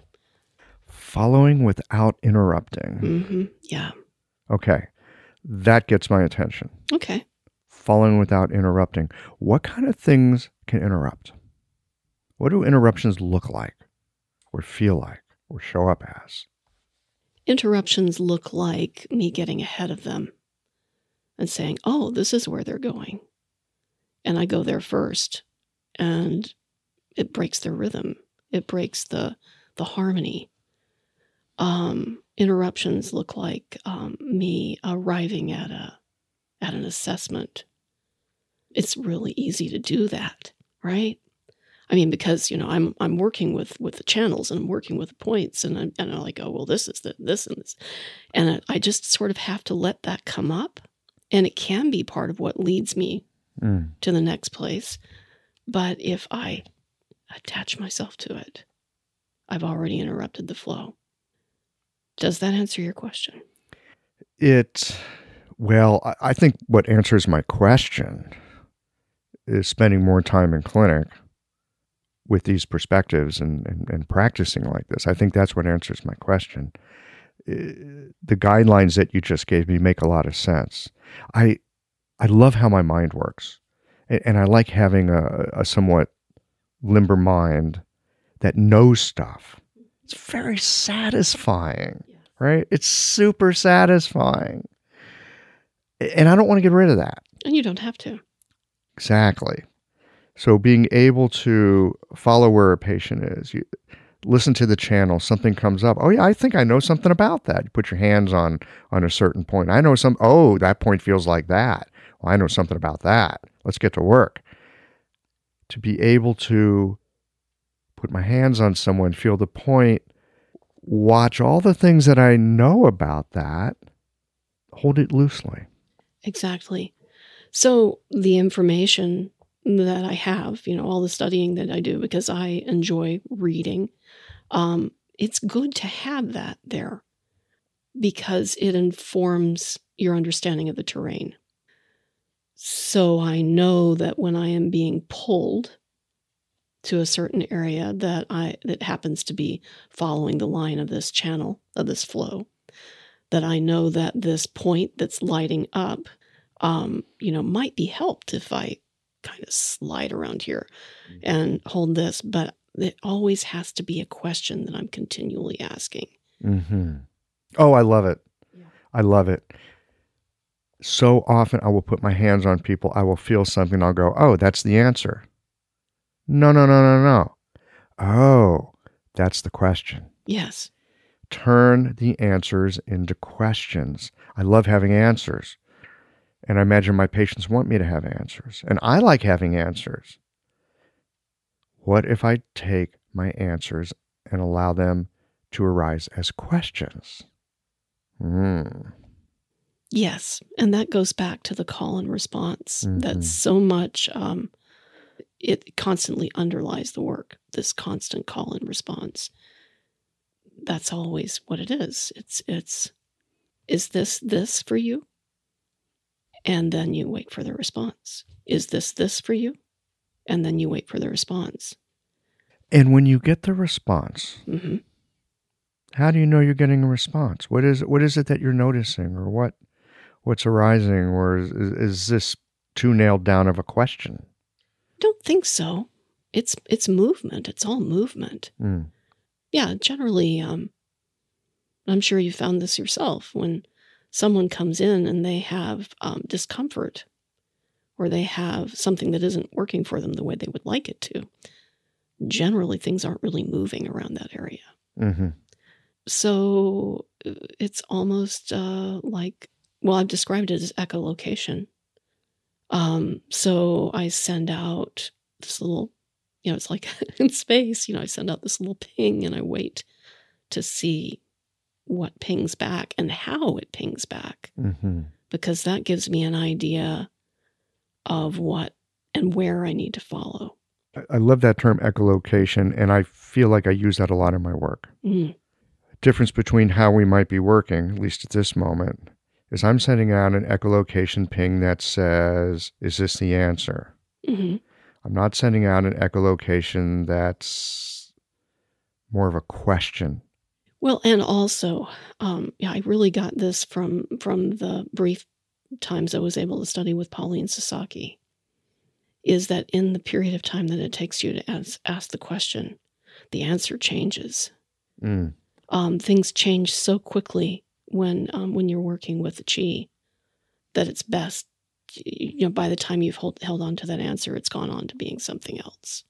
Following without interrupting. hmm Yeah. Okay. That gets my attention. Okay. Following without interrupting. What kind of things can interrupt? What do interruptions look like, or feel like, or show up as? Interruptions look like me getting ahead of them and saying, oh, this is where they're going. And I go there first. And it breaks their rhythm, it breaks the, the harmony. Um, interruptions look like um, me arriving at a at an assessment. It's really easy to do that, right? I mean, because you know I'm I'm working with with the channels and I'm working with the points, and I'm and I'm like, oh well, this is the this and this, and I just sort of have to let that come up, and it can be part of what leads me Mm. to the next place. But if I attach myself to it, I've already interrupted the flow. Does that answer your question? It, well, I- think what answers my question is spending more time in clinic with these perspectives and, and, and practicing like this. I think that's what answers my question. Uh, The guidelines that you just gave me make a lot of sense. I, I love how my mind works, and, and I like having a, a somewhat limber mind that knows stuff. It's very satisfying right? It's super satisfying. And I don't want to get rid of that. And you don't have to. Exactly. So being able to follow where a patient is, you listen to the channel, something comes up. Oh yeah, I think I know something about that. You put your hands on on a certain point. I know some oh, that point feels like that. Well, I know something about that. Let's get to work. To be able to put my hands on someone, feel the point, watch all the things that I know about that, hold it loosely. Exactly. So the information that I have, you know, all the studying that I do because I enjoy reading, um, it's good to have that there because it informs your understanding of the terrain. So I know that when I am being pulled to a certain area that I that happens to be following the line of this channel of this flow, that I know that this point that's lighting up, um, you know, might be helped if I kind of slide around here and hold this, but it always has to be a question that I'm continually asking. hmm Oh, I love it. Yeah. I love it. So often I will put my hands on people, I will feel something, I'll go, oh, that's the answer. No, no, no, no, no. Oh, that's the question. Yes. Turn the answers into questions. I love having answers. And I imagine my patients want me to have answers. And I like having answers. What if I take my answers and allow them to arise as questions? Hmm. Yes. And that goes back to the call and response. Mhm. That's so much, um, it constantly underlies the work, this constant call and response. That's always what it is. It's, it's, is this this for you? And then you wait for the response. Is this this for you? And then you wait for the response. And when you get the response, hmm how do you know you're getting a response? What is what is it that you're noticing, or what what's arising, or is, is, is this too nailed down of a question? Don't think so. It's it's movement. It's all movement. Mm. yeah, generally, um, I'm sure you found this yourself when someone comes in and they have um, discomfort or they have something that isn't working for them the way they would like it to. Generally, things aren't really moving around that area. hmm So uh, it's almost uh, like, well, I've described it as echolocation. Um, so I send out this little, you know, it's like in space, you know, I send out this little ping and I wait to see what pings back and how it pings back hmm because that gives me an idea of what and where I need to follow. I, I love that term echolocation, and I feel like I use that a lot in my work. Mm, difference between how we might be working, at least at this moment, is I'm sending out an echolocation ping that says, Is this the answer? hmm I'm not sending out an echolocation that's more of a question. Well, and also, um, yeah, I really got this from from the brief times I was able to study with Pauline Sasaki is that in the period of time that it takes you to ask, ask the question, the answer changes. Mm. Um, things change so quickly when um, when you're working with chi that it's best. You know, by the time you've hold, held on to that answer, it's gone on to being something else.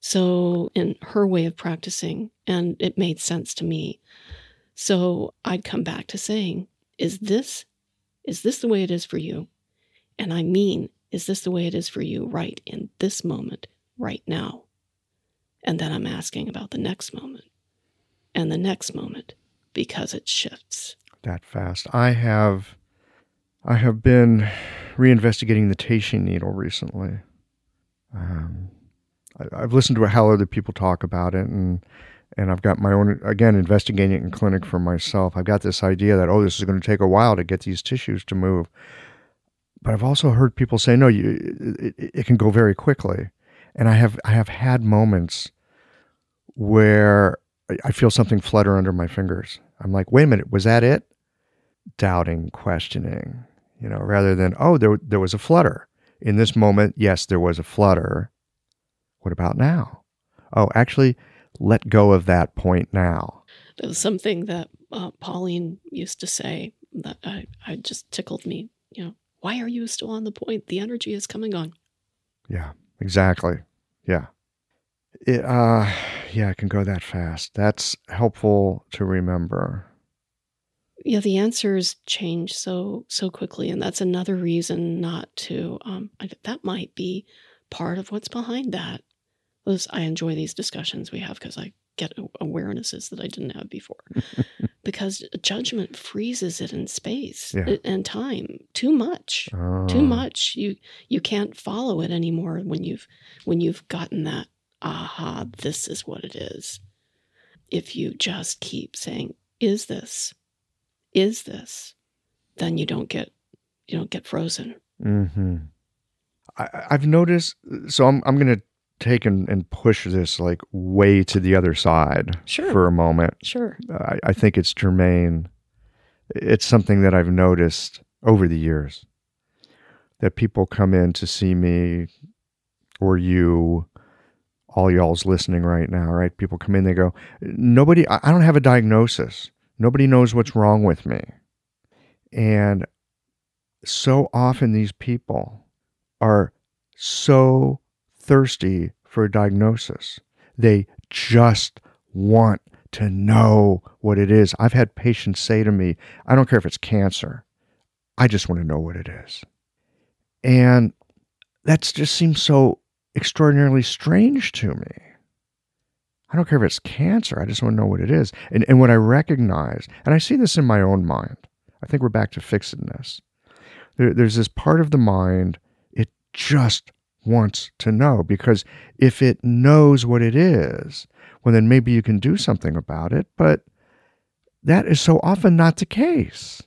So, in her way of practicing, and it made sense to me. So, I'd come back to saying, Is this, is this the way it is for you? And I mean, is this the way it is for you right in this moment, right now? And then I'm asking about the next moment and the next moment because it shifts. That fast. I have I have been reinvestigating the teishin needle recently. Um, I, have listened to how other people talk about it, and and I've got my own again investigating it in clinic for myself. I've got this idea that oh, this is going to take a while to get these tissues to move, but I've also heard people say no, you it, it can go very quickly, and I have I have had moments where I feel something flutter under my fingers. I'm like, wait a minute, was that it? Doubting, questioning, you know, rather than oh, there there was a flutter. In this moment, yes, there was a flutter what about now? Oh, actually, let go of that point now. That was something that uh, Pauline used to say that I, I just tickled me. You know, why are you still on the point? The energy is coming on. Yeah, exactly. Yeah. It, uh, yeah, it can go that fast. That's helpful to remember. Yeah, the answers change so so quickly, and that's another reason not to. Um, I, that might be part of what's behind that was I enjoy these discussions we have because I get awarenesses that I didn't have before. because judgment freezes it in space yeah. and time too much. Oh. Too much. You you can't follow it anymore when you've when you've gotten that aha, this is what it is. If you just keep saying, is this? Is this? Then you don't get you don't get frozen. Mm-hmm. I, have noticed. So I'm I'm going to take and, and push this like way to the other side sure. for a moment. Sure. I, I think it's germane. It's something that I've noticed over the years that people come in to see me or you, all y'all's listening right now, right? People come in, they go, Nobody, I don't have a diagnosis. Nobody knows what's wrong with me. And so often these people are so thirsty for a diagnosis. They just want to know what it is. I've had patients say to me, I don't care if it's cancer, I just want to know what it is. And that just seems so extraordinarily strange to me. I don't care if it's cancer, I just want to know what it is. And, and what I recognize, and I see this in my own mind, I think we're back to fixedness. There, there's this part of the mind, it just wants to know because if it knows what it is, well, then maybe you can do something about it. But that is so often not the case.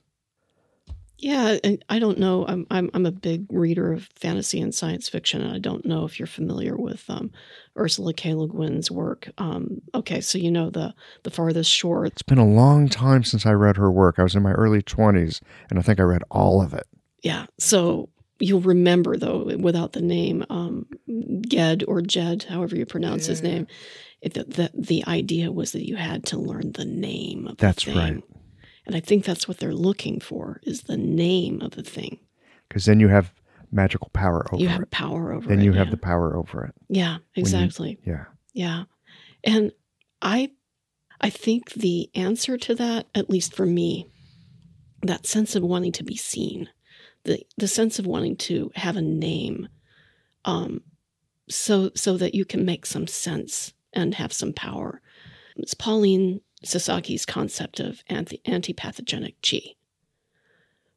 Yeah, and I don't know. I'm I'm I'm a big reader of fantasy and science fiction, and I don't know if you're familiar with um, Ursula K. Le Guin's work. Um, okay, so you know the the farthest shore. It's been a long time since I read her work. I was in my early twenties, and I think I read all of it. Yeah. So you'll remember though without the name um, Ged or Jed, however you pronounce yeah. his name. It, the, the, the idea was that you had to learn the name of that's the thing. right. And I think that's what they're looking for is the name of the thing. Because then you have magical power over you it. You have power over then it. Then you have the power over it. Yeah, exactly. You, yeah. Yeah. And I I think the answer to that, at least for me, that sense of wanting to be seen the the sense of wanting to have a name, um, so so that you can make some sense and have some power. It's Pauline Sasaki's concept of anti antipathogenic chi.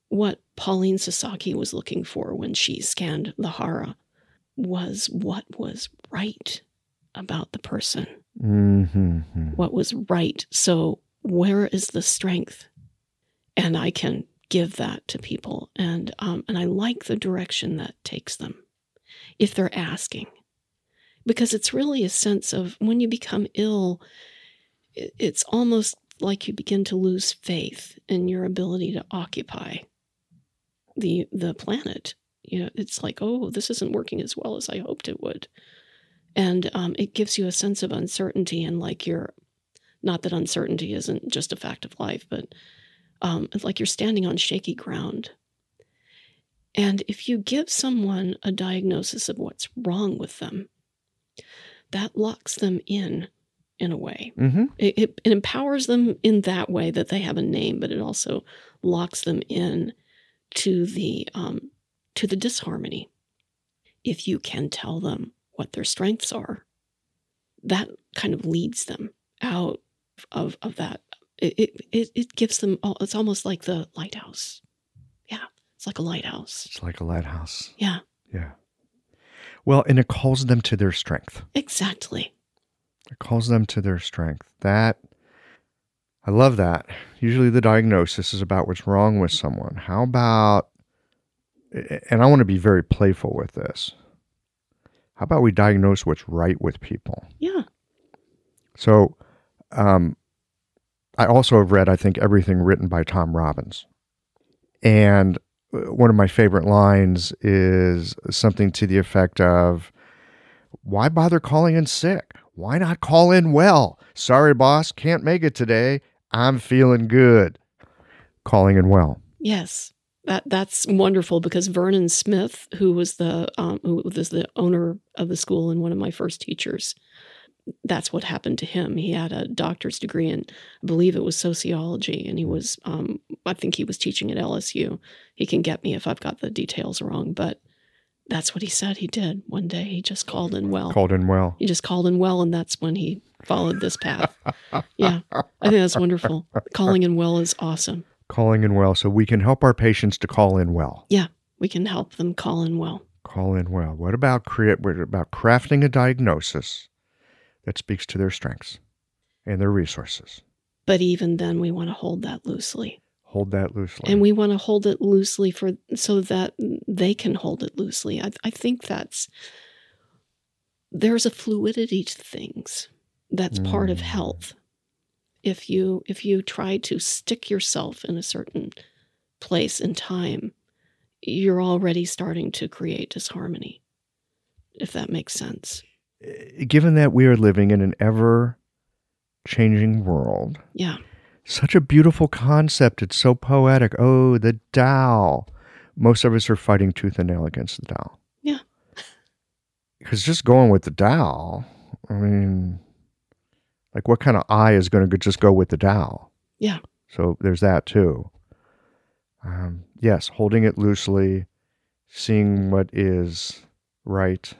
What Pauline Sasaki was looking for when she scanned the hara was what was right about the person. Mm-hmm. What was right. So, where is the strength? And I can give that to people, and um, and I like the direction that takes them if they're asking, because it's really a sense of when you become ill, it's almost like you begin to lose faith in your ability to occupy. the the planet. You know, it's like, oh, this isn't working as well as I hoped it would, and um, it gives you a sense of uncertainty and like you're not that uncertainty isn't just a fact of life, but um, like you're standing on shaky ground. And if you give someone a diagnosis of what's wrong with them, that locks them in in a way. Mm-hmm. It, it, it empowers them in that way that they have a name, but it also locks them in to the um, to the disharmony. If you can tell them what their strengths are, that kind of leads them out of of that. It it it gives them. It's almost like the lighthouse. Yeah, it's like a lighthouse. It's like a lighthouse. Yeah. Yeah. Well, and it calls them to their strength. Exactly. It calls them to their strength. That, I love that. Usually the diagnosis is about what's wrong with someone. How about, and I want to be very playful with this. How about we diagnose what's right with people? Yeah. So, um, I also have read, I think, everything written by Tom Robbins. And uh, one of my favorite lines is something to the effect of, Why bother calling in sick? Why not call in well? Sorry, boss, can't make it today. I'm feeling good. Calling in well. Yes. That that's wonderful because Vernon Smith, who was the um, who was the owner of the school and one of my first teachers, that's what happened to him. He had a doctor's degree in, I believe it was sociology, and he was, um, I think he was teaching at LSU. He can get me if I've got the details wrong, but that's what he said he did one day. He just called in well. Called in well. He just called in well, and that's when he followed this path. yeah, I think that's wonderful. Calling in well is awesome. Calling in well, so we can help our patients to call in well. Yeah, we can help them call in well. Call in well. What about create? What about crafting a diagnosis that speaks to their strengths and their resources? But even then, we want to hold that loosely hold that loosely. And we want to hold it loosely for so that they can hold it loosely. I, I think that's there's a fluidity to things that's mm. part of mm. health. If you if you try to stick yourself in a certain place and time, you're already starting to create disharmony. If that makes sense. Eh, given that we are living in an ever changing world. Yeah such a beautiful concept. It's so poetic. Oh, the Tao. Most of us are fighting tooth and nail against the Tao. Yeah. Because just going with the Tao, I mean, like what kind of eye is going to just go with the Tao? Yeah. So there's that too. Um, yes, holding it loosely, seeing what is right.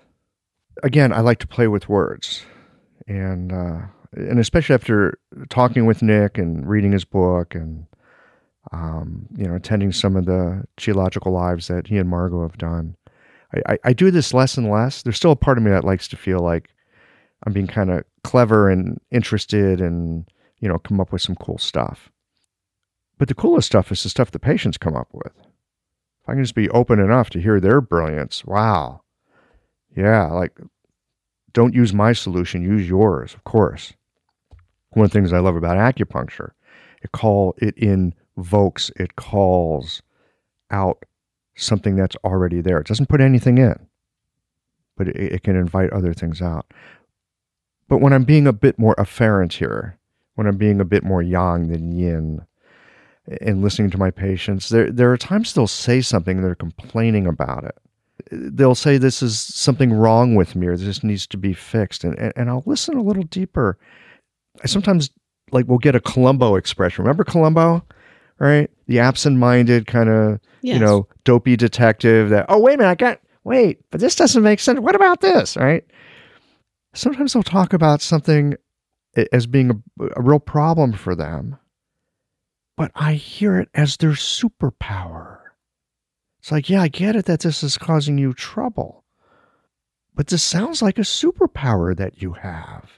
Again, I like to play with words. And uh, and especially after talking with Nick and reading his book and um, you know attending some of the Qiological lives that he and Margot have done, I, I, I, do this less and less. There's still a part of me that likes to feel like I'm being kind of clever and interested and you know come up with some cool stuff. But the coolest stuff is the stuff the patients come up with. If I can just be open enough to hear their brilliance, wow, yeah, like don't use my solution, use yours, of course one of the things I love about acupuncture. It call it invokes, it calls out something that's already there. It doesn't put anything in, but it, it can invite other things out. But when I'm being a bit more afferent here, when I'm being a bit more yang than yin, and listening to my patients, there there are times they'll say something and they're complaining about it. They'll say this is something wrong with me or this needs to be fixed. And, and, and I'll listen a little deeper I sometimes like we'll get a Columbo expression. Remember Columbo? Right? The absent-minded kind of, yes. you know, dopey detective that, oh, wait a minute, I got, wait, but this doesn't make sense. What about this? Right? Sometimes they'll talk about something as being a, a real problem for them, but I hear it as their superpower. It's like, yeah, I get it that this is causing you trouble, but this sounds like a superpower that you have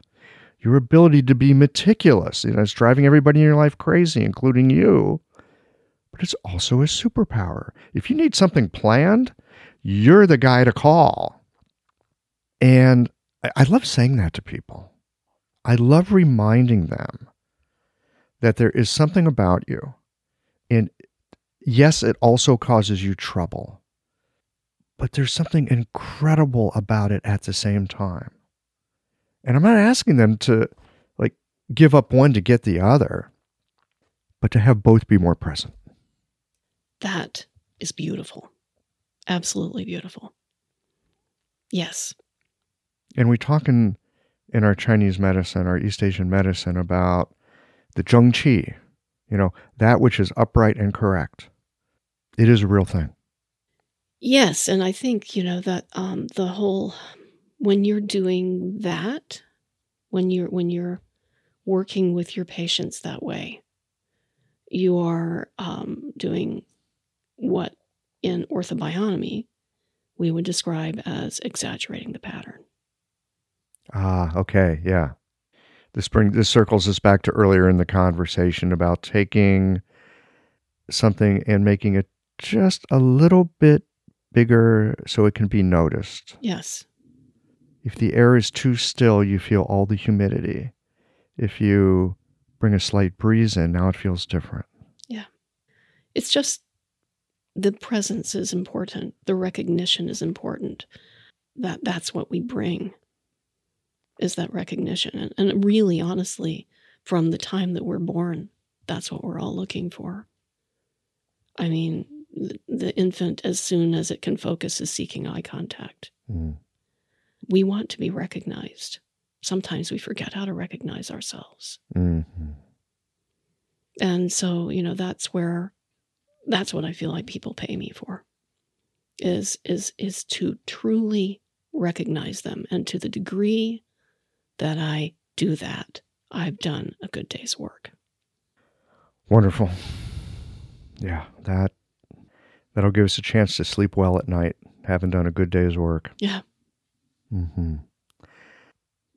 your ability to be meticulous. You know, it's driving everybody in your life crazy, including you. But it's also a superpower. If you need something planned, you're the guy to call. And I love saying that to people. I love reminding them that there is something about you. And yes, it also causes you trouble, but there's something incredible about it at the same time. And I'm not asking them to like give up one to get the other, but to have both be more present. That is beautiful. Absolutely beautiful. Yes. And we talk in, in our Chinese medicine, our East Asian medicine, about the Zheng Qi, you know, that which is upright and correct. It is a real thing. Yes, and I think you know that um, the whole when you're doing that, when you're when you're working with your patients that way, you are um, doing what in orthobionomy we would describe as exaggerating the pattern. Ah, okay, yeah. This brings this circles us back to earlier in the conversation about taking something and making it just a little bit bigger so it can be noticed. Yes. If the air is too still, you feel all the humidity. If you bring a slight breeze in, now it feels different. Yeah. It's just the presence is important. The recognition is important. That that's what we bring is that recognition. And, and really honestly, from the time that we're born, that's what we're all looking for. I mean, the, the infant, as soon as it can focus, is seeking eye contact. Mm. We want to be recognized. Sometimes we forget how to recognize ourselves. Mm-hmm. And so, you know, that's where that's what I feel like people pay me for is is is to truly recognize them and to the degree that I do that, I've done a good day's work. Wonderful. Yeah, that that'll give us a chance to sleep well at night, having done a good day's work. Yeah. Mm-hmm.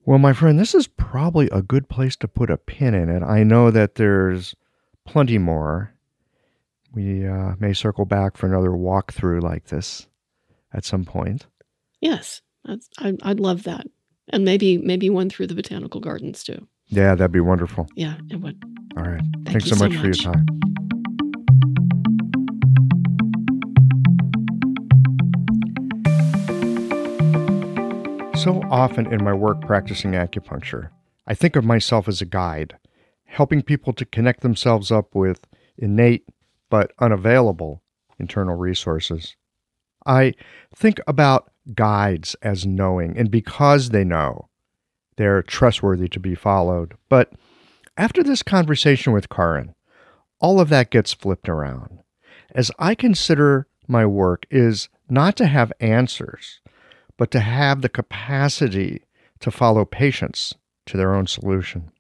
Well, my friend, this is probably a good place to put a pin in it. I know that there's plenty more. We uh, may circle back for another walkthrough like this at some point. Yes, I'd, I'd love that, and maybe maybe one through the botanical gardens too. Yeah, that'd be wonderful. Yeah, it would. All right. Thank Thanks so so much, for your time. So often in my work practicing acupuncture, I think of myself as a guide, helping people to connect themselves up with innate but unavailable internal resources. I think about guides as knowing, and because they know, they're trustworthy to be followed. But after this conversation with Karin, all of that gets flipped around. As I consider my work is not to have answers, but to have the capacity to follow patients to their own solution.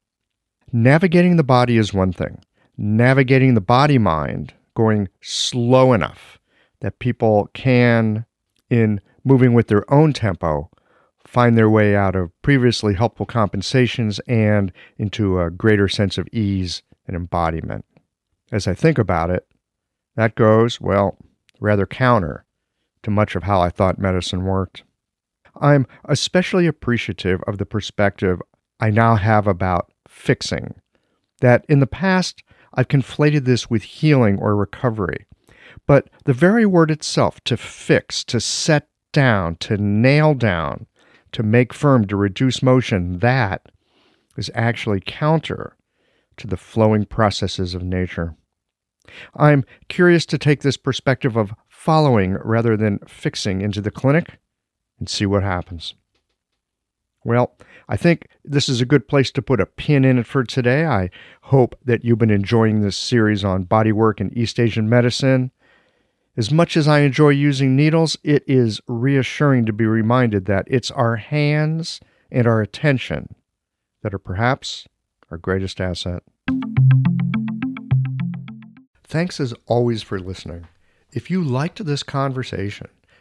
Navigating the body is one thing. Navigating the body mind, going slow enough that people can, in moving with their own tempo, find their way out of previously helpful compensations and into a greater sense of ease and embodiment. As I think about it, that goes, well, rather counter to much of how I thought medicine worked. I'm especially appreciative of the perspective I now have about fixing. That in the past, I've conflated this with healing or recovery. But the very word itself, to fix, to set down, to nail down, to make firm, to reduce motion, that is actually counter to the flowing processes of nature. I'm curious to take this perspective of following rather than fixing into the clinic and see what happens. Well, I think this is a good place to put a pin in it for today. I hope that you've been enjoying this series on bodywork and East Asian medicine. As much as I enjoy using needles, it is reassuring to be reminded that it's our hands and our attention that are perhaps our greatest asset. Thanks as always for listening. If you liked this conversation,